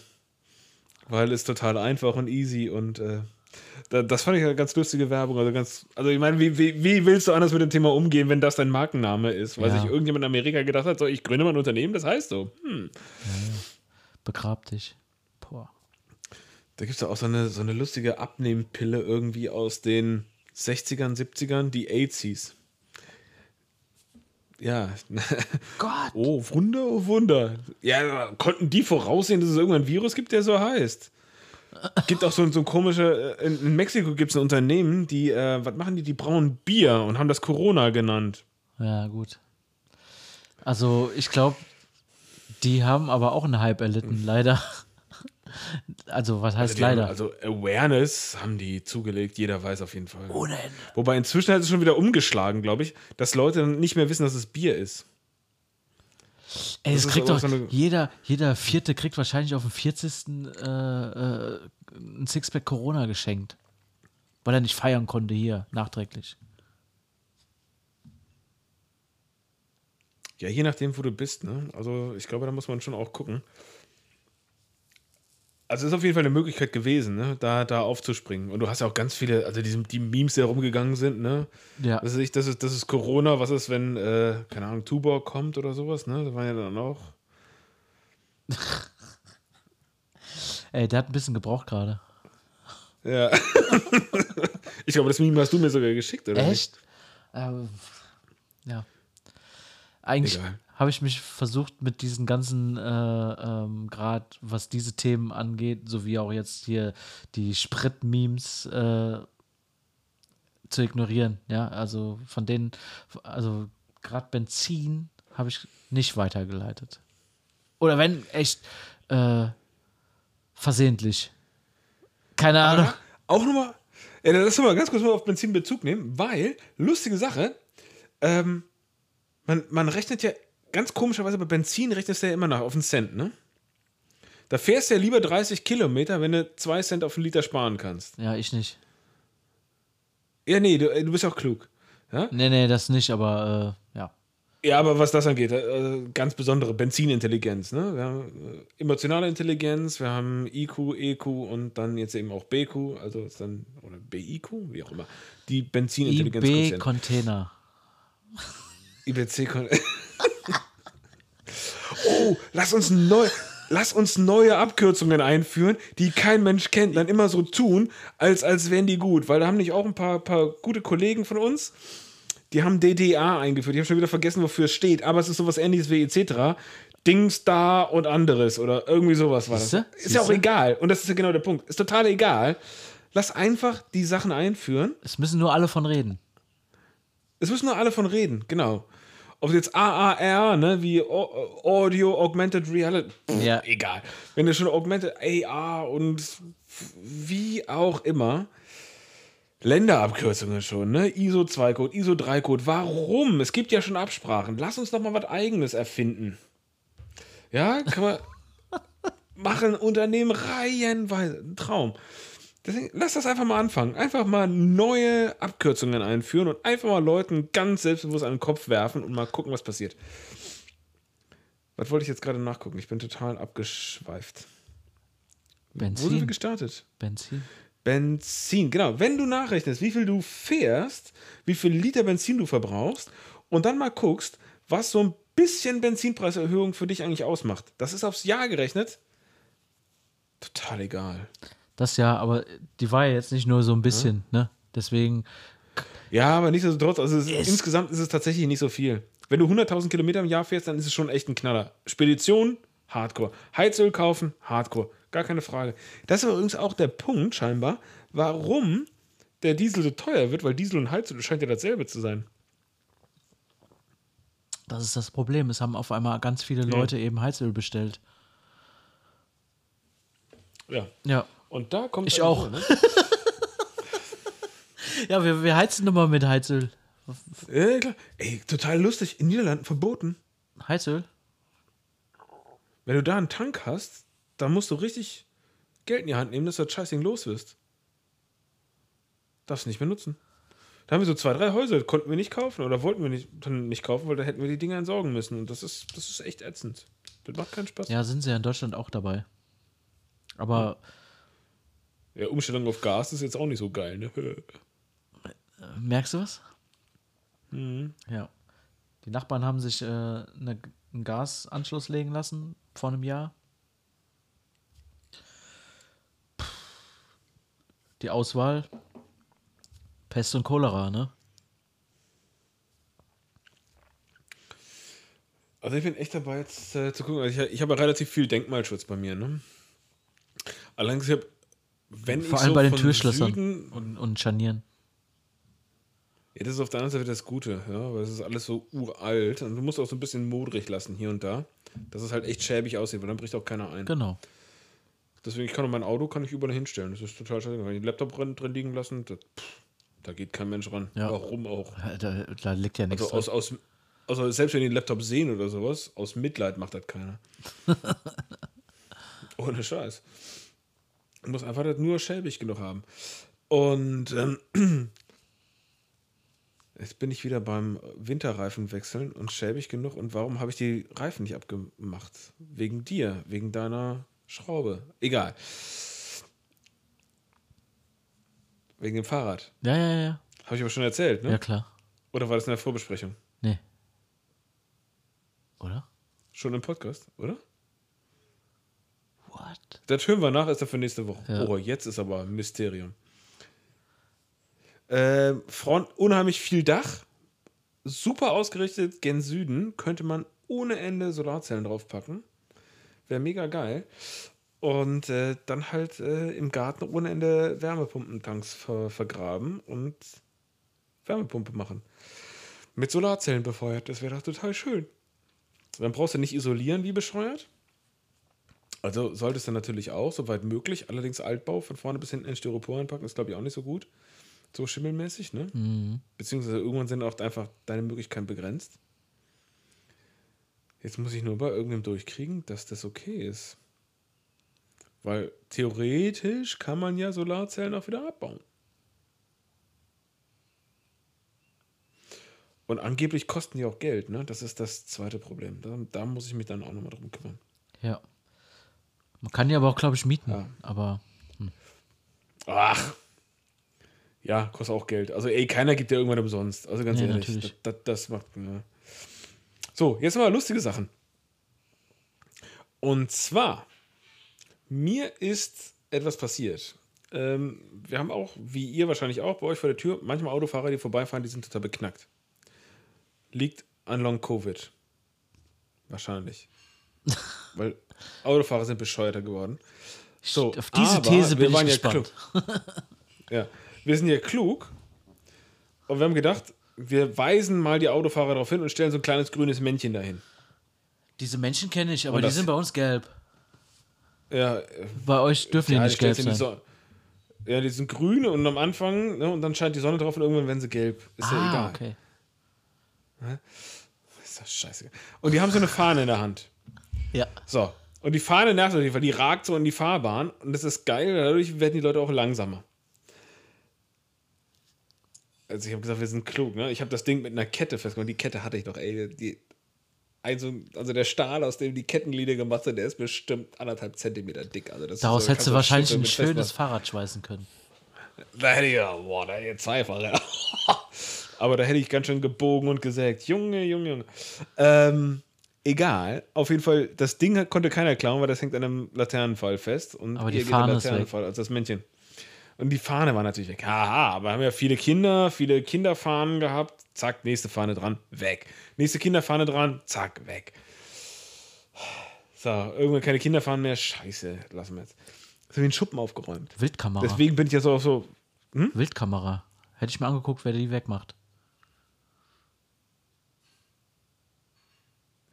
Speaker 2: Weil es total einfach und easy und äh, da, das fand ich eine ganz lustige Werbung. Also ganz, also ich meine, wie, wie, wie willst du anders mit dem Thema umgehen, wenn das dein Markenname ist? Weil
Speaker 1: Ja.
Speaker 2: sich irgendjemand in Amerika gedacht hat, so, ich gründe mal ein Unternehmen, das heißt so. Hm.
Speaker 1: Begrab dich.
Speaker 2: Da gibt es auch so eine, so eine lustige Abnehmpille irgendwie aus den 60ern, 70ern, die AIDS hieß. Ja.
Speaker 1: Gott.
Speaker 2: Oh, Wunder, oh Wunder. Ja, konnten die voraussehen, dass es irgendwann ein Virus gibt, der so heißt? Gibt auch so, ein- so ein komische, äh, in, in Mexiko gibt es ein Unternehmen, die, äh, was machen die? Die brauen Bier und haben das Corona genannt.
Speaker 1: Ja, gut. Also, ich glaube, die haben aber auch einen Hype erlitten, leider. Also, was heißt
Speaker 2: Die haben,
Speaker 1: leider?
Speaker 2: also Awareness haben die zugelegt, jeder weiß auf jeden Fall.
Speaker 1: Ohne Ende.
Speaker 2: Wobei inzwischen hat es schon wieder umgeschlagen, glaube ich, dass Leute nicht mehr wissen, dass es Bier ist.
Speaker 1: Ey,
Speaker 2: Das
Speaker 1: es
Speaker 2: ist
Speaker 1: kriegt doch
Speaker 2: so
Speaker 1: jeder, jeder Vierte kriegt wahrscheinlich auf dem 40. Äh, äh, ein Sixpack Corona geschenkt. Weil er nicht feiern konnte hier, nachträglich.
Speaker 2: Ja, je nachdem, wo du bist, ne? Also ich glaube, da muss man schon auch gucken. Also ist auf jeden Fall eine Möglichkeit gewesen, ne? Da, da aufzuspringen. Und du hast ja auch ganz viele, also die, die Memes, die herumgegangen sind, ne?
Speaker 1: Ja.
Speaker 2: Das ist, das ist, das ist Corona, was ist, wenn, äh, keine Ahnung, Tuborg kommt oder sowas, ne? Das waren ja dann auch.
Speaker 1: Ey, der hat ein bisschen gebraucht gerade.
Speaker 2: Ja. ich glaube, das Meme hast du mir sogar geschickt, oder? nicht?
Speaker 1: Echt? Ähm, ja. Eigentlich
Speaker 2: Egal.
Speaker 1: Habe ich mich versucht, mit diesen ganzen, äh, ähm, gerade was diese Themen angeht, sowie auch jetzt hier die Sprit-Memes äh, zu ignorieren. Ja, also von denen, also gerade Benzin habe ich nicht weitergeleitet. Oder wenn echt äh, versehentlich. Keine Ahnung.
Speaker 2: Aber auch nochmal, ja, lass uns mal ganz kurz mal auf Benzin Bezug nehmen, weil, lustige Sache, ähm, man, man rechnet ja, ganz komischerweise bei Benzin rechnest du ja immer noch auf einen Cent, ne? Da fährst du ja lieber 30 Kilometer, wenn du 2 Cent auf einen Liter sparen kannst.
Speaker 1: Ja, ich nicht.
Speaker 2: Ja, nee, du, du bist auch klug. Ja?
Speaker 1: Nee, nee, das nicht, aber äh, ja.
Speaker 2: ja, aber was das angeht, äh, ganz besondere Benzinintelligenz. Ne? Wir haben äh, emotionale Intelligenz, wir haben IQ, EQ und dann jetzt eben auch BQ, also ist dann, oder BIQ, wie auch immer. Die Benzinintelligenz.
Speaker 1: IB-Container.
Speaker 2: IBC kon Oh, lass uns neu, lass uns neue Abkürzungen einführen, die kein Mensch kennt, dann immer so tun, als, als wären die gut. Weil da haben nicht auch ein paar, paar gute Kollegen von uns, die haben DDA eingeführt. Ich habe schon wieder vergessen, wofür es steht, aber es ist sowas ähnliches wie etc. Dings da und anderes oder irgendwie sowas war das.
Speaker 1: Siehste?
Speaker 2: Ist ja auch egal. Und das ist ja genau der Punkt. Ist total egal. Lass einfach die Sachen einführen.
Speaker 1: Es müssen nur alle von reden.
Speaker 2: Es müssen nur alle von reden, genau. Ob es jetzt AAR, ne, wie Au- Audio Augmented Reality, pff,
Speaker 1: Ja.
Speaker 2: egal. Wenn du schon Augmented AR und wie auch immer, Länderabkürzungen schon, ne? ISO 2-Code, ISO 3-Code. Warum? Es gibt ja schon Absprachen. Lass uns doch mal was Eigenes erfinden. Ja, kann man machen, Unternehmen reihenweise. Ein Traum. Deswegen, lass das einfach mal anfangen. Einfach mal neue Abkürzungen einführen und einfach mal Leuten ganz selbstbewusst an den Kopf werfen und mal gucken, was passiert. Was wollte ich jetzt gerade nachgucken? Ich bin total abgeschweift. Wo sind wir
Speaker 1: Benzin.
Speaker 2: gestartet?
Speaker 1: Benzin.
Speaker 2: Benzin, genau. Wenn du nachrechnest, wie viel du fährst, wie viel Liter Benzin du verbrauchst und dann mal guckst, was so ein bisschen Benzinpreiserhöhung für dich eigentlich ausmacht. Das ist aufs Jahr gerechnet. Total egal.
Speaker 1: Das ja, aber die war ja jetzt nicht nur so ein bisschen, ne? Deswegen,
Speaker 2: Ja, aber nichtsdestotrotz, also ist,
Speaker 1: Es-
Speaker 2: insgesamt ist es tatsächlich nicht so viel. Wenn du 100.000 Kilometer im Jahr fährst, dann ist es schon echt ein Knaller. Spedition, Hardcore. Heizöl kaufen, Hardcore. Gar keine Frage. Das ist übrigens auch der Punkt, scheinbar, warum der Diesel so teuer wird, weil Diesel und Heizöl scheint ja dasselbe zu sein.
Speaker 1: das ist das Problem. Es haben auf einmal ganz viele Leute eben Heizöl bestellt.
Speaker 2: Ja.
Speaker 1: Ja.
Speaker 2: Und da kommt
Speaker 1: Ich
Speaker 2: dann
Speaker 1: auch.
Speaker 2: Ne?
Speaker 1: Ja, wir, wir heizen immer mit Heizöl.
Speaker 2: Ja, klar. Ey, total lustig. In Niederlanden verboten.
Speaker 1: Heizöl?
Speaker 2: Wenn du da einen Tank hast, da musst du richtig Geld in die Hand nehmen, dass du das Scheißding los wirst. Darfst du nicht mehr nutzen. Da haben wir so zwei, drei Häuser, konnten wir nicht kaufen oder wollten wir nicht, dann nicht kaufen, weil da hätten wir die Dinger entsorgen müssen. Und das ist, das ist echt ätzend. Das macht keinen Spaß.
Speaker 1: Ja, sind sie ja in Deutschland auch dabei. Aber
Speaker 2: Ja, Umstellung auf Gas ist jetzt auch nicht so geil, ne?
Speaker 1: merkst du was? Ja. Die Nachbarn haben sich äh, eine, einen Gasanschluss legen lassen vor einem Jahr. Die Auswahl Pest und Cholera, ne?
Speaker 2: Also ich bin echt dabei, jetzt äh, zu gucken. Also ich, ich habe ja relativ viel Denkmalschutz bei mir, ne? Allerdings, ich habe, wenn
Speaker 1: Vor allem
Speaker 2: so
Speaker 1: bei den Türschlössern
Speaker 2: Süden,
Speaker 1: und, und Scharnieren.
Speaker 2: Ja, das ist auf der anderen Seite das Gute, ja, weil es ist alles so uralt und du musst auch so ein bisschen modrig lassen hier und da, dass es halt echt schäbig aussieht, weil dann bricht auch keiner ein.
Speaker 1: Genau.
Speaker 2: Deswegen, ich kann auch mein Auto kann ich überall hinstellen. Das ist total scheiße. Wenn ich den Laptop drin, drin liegen lassen, das, pff, da geht kein Mensch ran.
Speaker 1: Ja.
Speaker 2: Warum auch?
Speaker 1: Da, da liegt ja nichts
Speaker 2: Also, aus, aus, also selbst wenn die den Laptop sehen oder sowas, aus Mitleid macht das keiner. Ohne Scheiß. Du musst einfach das nur schäbig genug haben. Und ähm, jetzt bin ich wieder beim Winterreifen wechseln und schäbig genug. Und warum habe ich die Reifen nicht abgemacht? Wegen dir, wegen deiner Schraube. Egal. Wegen dem Fahrrad.
Speaker 1: Ja, ja, ja.
Speaker 2: Habe ich aber schon erzählt, ne?
Speaker 1: Ja, klar.
Speaker 2: Oder war das in der Vorbesprechung?
Speaker 1: Nee. Oder?
Speaker 2: Schon im Podcast, oder?
Speaker 1: What?
Speaker 2: Das hören wir nach, ist er für nächste Woche.
Speaker 1: Ja.
Speaker 2: Oh, jetzt ist aber ein Mysterium. Ähm, Front, unheimlich viel Dach. Super ausgerichtet gen Süden. Könnte man ohne Ende Solarzellen draufpacken. Wäre mega geil. Und äh, dann halt äh, im Garten ohne Ende Wärmepumpentanks ver vergraben und Wärmepumpe machen. Mit Solarzellen befeuert. Das wäre doch total schön. Dann brauchst du nicht isolieren wie bescheuert. Also solltest du natürlich auch, soweit möglich. Allerdings Altbau von vorne bis hinten in Styropor einpacken, ist glaube ich auch nicht so gut. So schimmelmäßig, ne?
Speaker 1: Mhm.
Speaker 2: Beziehungsweise irgendwann sind auch einfach deine Möglichkeiten begrenzt. Jetzt muss ich nur bei irgendeinem durchkriegen, dass das okay ist. Weil theoretisch kann man ja Solarzellen auch wieder abbauen. Und angeblich kosten die auch Geld, ne? Das ist das zweite Problem. Da, da muss ich mich dann auch nochmal drum kümmern.
Speaker 1: Ja. Man kann die aber auch, glaube ich, mieten.
Speaker 2: Ja.
Speaker 1: Aber
Speaker 2: Ach. Ja, kostet auch Geld. Also, ey, keiner gibt dir irgendwann umsonst. Also ganz
Speaker 1: Nee,
Speaker 2: ehrlich. Das, das, das macht. Ja. So, jetzt mal lustige Sachen. Und zwar, mir ist etwas passiert. Ähm, wir haben auch, wie ihr wahrscheinlich auch, bei euch vor der Tür, manchmal Autofahrer, die vorbeifahren, die sind total beknackt. Liegt an Long Covid. Wahrscheinlich. Weil Autofahrer sind bescheuerter geworden. So,
Speaker 1: auf diese These
Speaker 2: wir
Speaker 1: bin ich
Speaker 2: waren ja
Speaker 1: gespannt.
Speaker 2: Ja, wir sind ja klug und wir haben gedacht, wir weisen mal die Autofahrer darauf hin und stellen so ein kleines grünes Männchen dahin.
Speaker 1: Diese Menschen kenne ich, aber die sind bei uns gelb.
Speaker 2: Ja,
Speaker 1: Bei euch dürfen die
Speaker 2: ja,
Speaker 1: nicht gelb
Speaker 2: die
Speaker 1: sein.
Speaker 2: So- ja, die sind grün und am Anfang, ne, und dann scheint die Sonne drauf und irgendwann werden sie gelb. Ist ja
Speaker 1: ah,
Speaker 2: egal.
Speaker 1: okay.
Speaker 2: Ist das scheiße. Und die haben so eine Fahne in der Hand.
Speaker 1: Ja.
Speaker 2: So. Und die Fahne nervt natürlich, weil die ragt so in die Fahrbahn und das ist geil, dadurch werden die Leute auch langsamer. Also ich habe gesagt, wir sind klug, ne? Ich habe das Ding mit einer Kette festgemacht. Die Kette hatte ich doch, ey. Die, also, also der Stahl, aus dem die Kettenglieder gemacht sind, der ist bestimmt anderthalb Zentimeter dick. Also das
Speaker 1: Daraus
Speaker 2: so-
Speaker 1: hättest du wahrscheinlich ein schönes. Fahrrad schweißen können.
Speaker 2: Da hätte ich ja, boah, da hätte ich zweifache. Aber da hätte ich ganz schön gebogen und gesägt. Junge, Junge, Junge. Ähm, egal. Auf jeden Fall, das Ding konnte keiner klauen, weil das hängt an einem Laternenfall fest. Und
Speaker 1: Aber die
Speaker 2: ihr geht der
Speaker 1: Fahne.
Speaker 2: Laternenfall, also das Männchen. Und die Fahne war natürlich weg. Haha, aber haben ja viele Kinder, viele Kinderfahnen gehabt. Zack, nächste Fahne dran, weg. Nächste Kinderfahne dran, zack, weg. So, irgendwann keine Kinderfahnen mehr. Scheiße, lassen wir jetzt. So wie ein Schuppen aufgeräumt.
Speaker 1: Wildkamera.
Speaker 2: Deswegen bin ich jetzt auch so,
Speaker 1: Wildkamera. Hätte ich mir angeguckt, wer die wegmacht.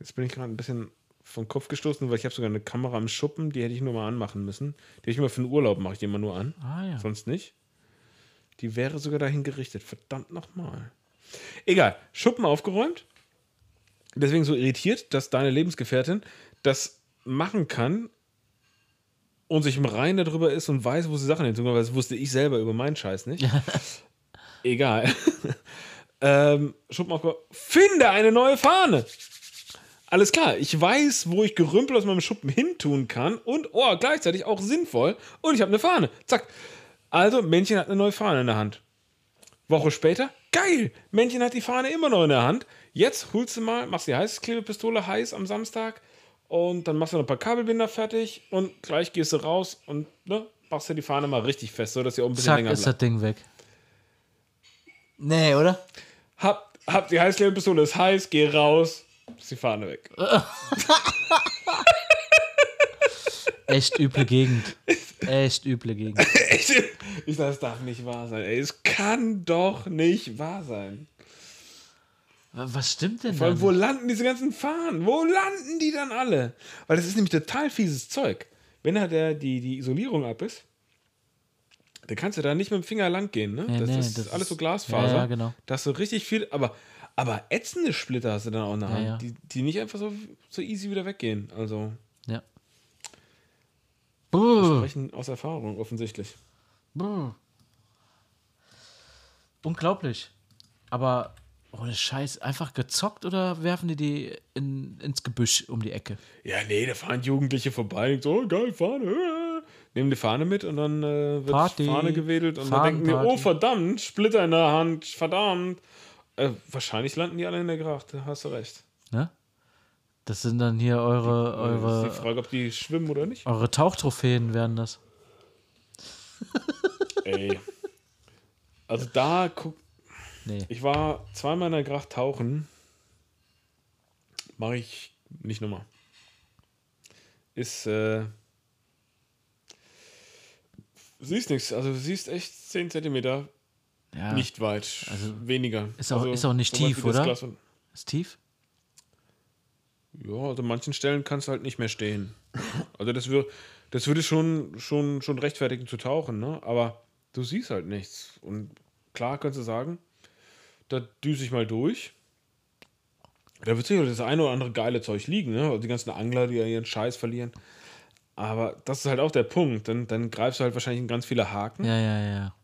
Speaker 2: Jetzt bin ich gerade ein bisschen vom Kopf gestoßen, weil ich habe sogar eine Kamera im Schuppen, die hätte ich nur mal anmachen müssen. Die hätte ich immer für den Urlaub, mache ich die immer nur an.
Speaker 1: Ah ja.
Speaker 2: Sonst nicht. Die wäre sogar dahin gerichtet. Verdammt nochmal. Egal. Schuppen aufgeräumt. Deswegen so irritiert, dass deine Lebensgefährtin das machen kann, und sich im Reinen darüber ist und weiß, wo sie Sachen hin tun, weil das wusste ich selber über meinen Scheiß nicht. Egal. ähm, Schuppenaufbau. Finde eine neue Fahne. Alles klar, ich weiß, wo ich Gerümpel aus meinem Schuppen hintun kann und, oh, gleichzeitig auch sinnvoll. Und ich habe eine Fahne. Zack. Also, Männchen hat eine neue Fahne in der Hand. Woche später, geil, Männchen hat die Fahne immer noch in der Hand. Jetzt holst du mal, machst die Heißklebepistole heiß am Samstag und dann machst du noch ein paar Kabelbinder fertig und gleich gehst du raus und ne, machst du die Fahne mal richtig fest, so dass sie auch ein bisschen
Speaker 1: Zack,
Speaker 2: länger
Speaker 1: ist
Speaker 2: bleibt.
Speaker 1: das Ding weg. Nee, oder?
Speaker 2: Hab, hab die Heißklebepistole ist heiß, geh raus, ist die Fahne weg.
Speaker 1: Echt üble Gegend. Echt üble Gegend.
Speaker 2: Echt? Ich sag, das darf nicht wahr sein. Ey, es kann doch nicht wahr sein.
Speaker 1: Was stimmt denn
Speaker 2: Vor allem,
Speaker 1: da?
Speaker 2: wo landen diese ganzen Fahnen? Wo landen die dann alle? Weil das ist nämlich total fieses Zeug. Wenn da der, die, die Isolierung ab ist, dann kannst du da nicht mit dem Finger lang gehen. Ne?
Speaker 1: Nee,
Speaker 2: das
Speaker 1: nee,
Speaker 2: ist
Speaker 1: das
Speaker 2: alles so
Speaker 1: ist-
Speaker 2: Glasfaser.
Speaker 1: Ja, ja, genau.
Speaker 2: Da hast du richtig viel, aber, aber ätzende Splitter hast du dann auch in der
Speaker 1: Ja,
Speaker 2: Hand,
Speaker 1: ja.
Speaker 2: Die, die nicht einfach so, so easy wieder weggehen. Also
Speaker 1: Ja. Buh,
Speaker 2: sprechen aus Erfahrung offensichtlich.
Speaker 1: buh. Unglaublich. Aber ohne Scheiß, einfach gezockt oder werfen die die in, ins Gebüsch um die Ecke?
Speaker 2: Ja, nee, da fahren Jugendliche vorbei und so, oh, geil, Fahne. äh. Nehmen die Fahne mit und dann äh, wird
Speaker 1: Party,
Speaker 2: Fahne gewedelt und dann denken die, oh verdammt, Splitter in der Hand, verdammt. Äh, wahrscheinlich landen die alle in der Gracht, da hast du recht.
Speaker 1: Ne? Das sind dann hier eure,
Speaker 2: Äh, ist die
Speaker 1: eure,
Speaker 2: Frage, ob die schwimmen oder nicht.
Speaker 1: eure Tauchtrophäen werden das.
Speaker 2: Ey. Also da guck.
Speaker 1: Nee.
Speaker 2: Ich war zweimal in der Gracht tauchen. Mache ich nicht nochmal. Ist, äh. Siehst nichts, also siehst echt 10 Zentimeter
Speaker 1: Ja.
Speaker 2: nicht weit.
Speaker 1: Also,
Speaker 2: weniger.
Speaker 1: ist auch-
Speaker 2: also,
Speaker 1: ist auch nicht tief, oder? Ist tief?
Speaker 2: Ja, also an manchen Stellen kannst du halt nicht mehr stehen. Also das, wür das würde schon, schon, schon rechtfertigen zu tauchen, ne? Aber du siehst halt nichts. Und klar kannst du sagen, da düse ich mal durch. Da wird sicher das eine oder andere geile Zeug liegen, ne? Also die ganzen Angler, die ja ihren Scheiß verlieren. Aber das ist halt auch der Punkt. Dann, dann greifst du halt wahrscheinlich in ganz viele Haken.
Speaker 1: Ja, ja, ja.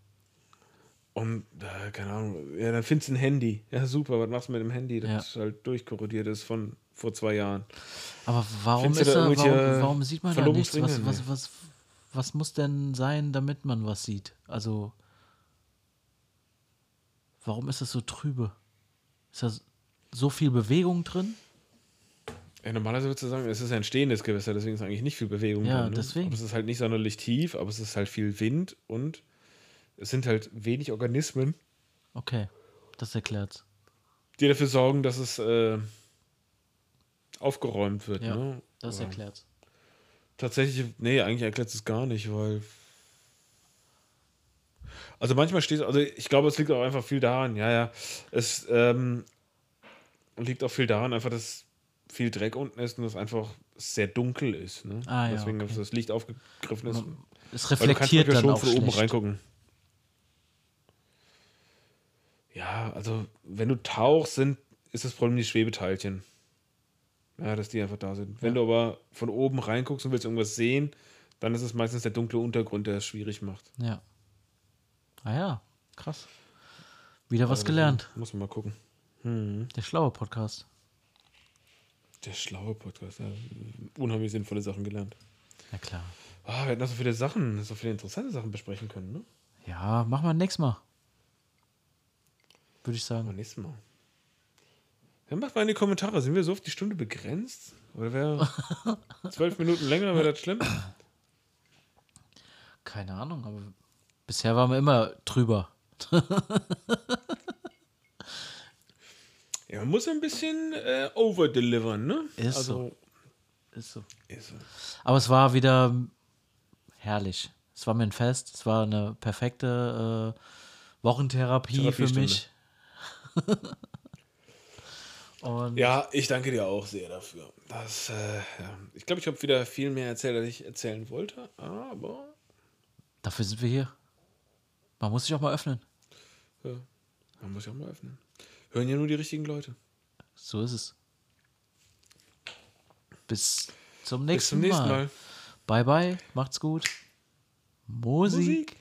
Speaker 2: Und, äh, keine Ahnung, ja, dann findest du ein Handy. Ja, super, was machst du mit dem Handy? Das
Speaker 1: Ja.
Speaker 2: halt durchkorrodiert ist von vor zwei Jahren.
Speaker 1: Aber warum
Speaker 2: Findest
Speaker 1: ist
Speaker 2: irgendwelche
Speaker 1: warum, warum sieht man da nichts? Was, was, was, was muss denn sein, damit man was sieht? Also, warum ist das so trübe? Ist da so viel Bewegung drin?
Speaker 2: Ja, normalerweise würdest du sagen, es ist ein stehendes Gewässer, deswegen ist eigentlich nicht viel Bewegung
Speaker 1: Ja,
Speaker 2: drin. Ne?
Speaker 1: deswegen.
Speaker 2: Aber es ist halt nicht sonderlich tief, aber es ist halt viel Wind und es sind halt wenig Organismen,
Speaker 1: Okay, das erklärt's.
Speaker 2: die dafür sorgen, dass es äh, aufgeräumt wird.
Speaker 1: Ja,
Speaker 2: ne?
Speaker 1: das
Speaker 2: Aber
Speaker 1: erklärt's.
Speaker 2: Tatsächlich, nee, eigentlich erklärt es gar nicht, weil. Also manchmal steht, also ich glaube, es liegt auch einfach viel daran, ja, ja. Es ähm, liegt auch viel daran, einfach, dass viel Dreck unten ist und es einfach sehr dunkel ist. Ne?
Speaker 1: Ah, ja,
Speaker 2: Deswegen,
Speaker 1: okay.
Speaker 2: dass das Licht aufgegriffen ist.
Speaker 1: Es
Speaker 2: Weil du kannst
Speaker 1: reflektiert dann
Speaker 2: schon
Speaker 1: auch
Speaker 2: von oben
Speaker 1: schlecht.
Speaker 2: reingucken. Ja, also wenn du tauchst, sind, ist das Problem die Schwebeteilchen. Ja, dass die einfach da sind. Wenn du aber von oben reinguckst und willst irgendwas sehen, dann ist es meistens der dunkle Untergrund, der es schwierig macht.
Speaker 1: Ja. Ah ja, krass. Wieder was
Speaker 2: Also,
Speaker 1: gelernt.
Speaker 2: Muss man mal gucken.
Speaker 1: Der schlaue Podcast.
Speaker 2: Der schlaue Podcast. Ja. Unheimlich sinnvolle Sachen gelernt.
Speaker 1: Na klar.
Speaker 2: Ah, wir hätten noch so viele Sachen, so viele interessante Sachen besprechen können, ne?
Speaker 1: Ja, machen wir nächstes Mal. Würde ich sagen.
Speaker 2: nächstes Mal. Ja, macht mal in die Kommentare. Sind wir so auf die Stunde begrenzt? Oder wäre zwölf Minuten länger, wäre das schlimm?
Speaker 1: Keine Ahnung, aber bisher waren wir immer drüber.
Speaker 2: Ja, man muss ein bisschen äh, overdelivern, ne?
Speaker 1: Ist
Speaker 2: also,
Speaker 1: Ist so.
Speaker 2: Ist so.
Speaker 1: Aber es war wieder herrlich. Es war mir ein Fest. Es war eine perfekte äh, Wochentherapie für mich.
Speaker 2: Ja, ich danke dir auch sehr dafür. Das, äh, ja. Ich glaube, ich habe wieder viel mehr erzählt, als ich erzählen wollte, aber
Speaker 1: dafür sind wir hier. Man muss sich auch mal öffnen.
Speaker 2: ja, man muss ja auch mal öffnen. Hören ja nur die richtigen Leute.
Speaker 1: So ist es. Bis zum
Speaker 2: Bis
Speaker 1: nächsten,
Speaker 2: zum nächsten
Speaker 1: mal.
Speaker 2: Mal.
Speaker 1: Bye bye, macht's gut. Musik.
Speaker 2: Musik.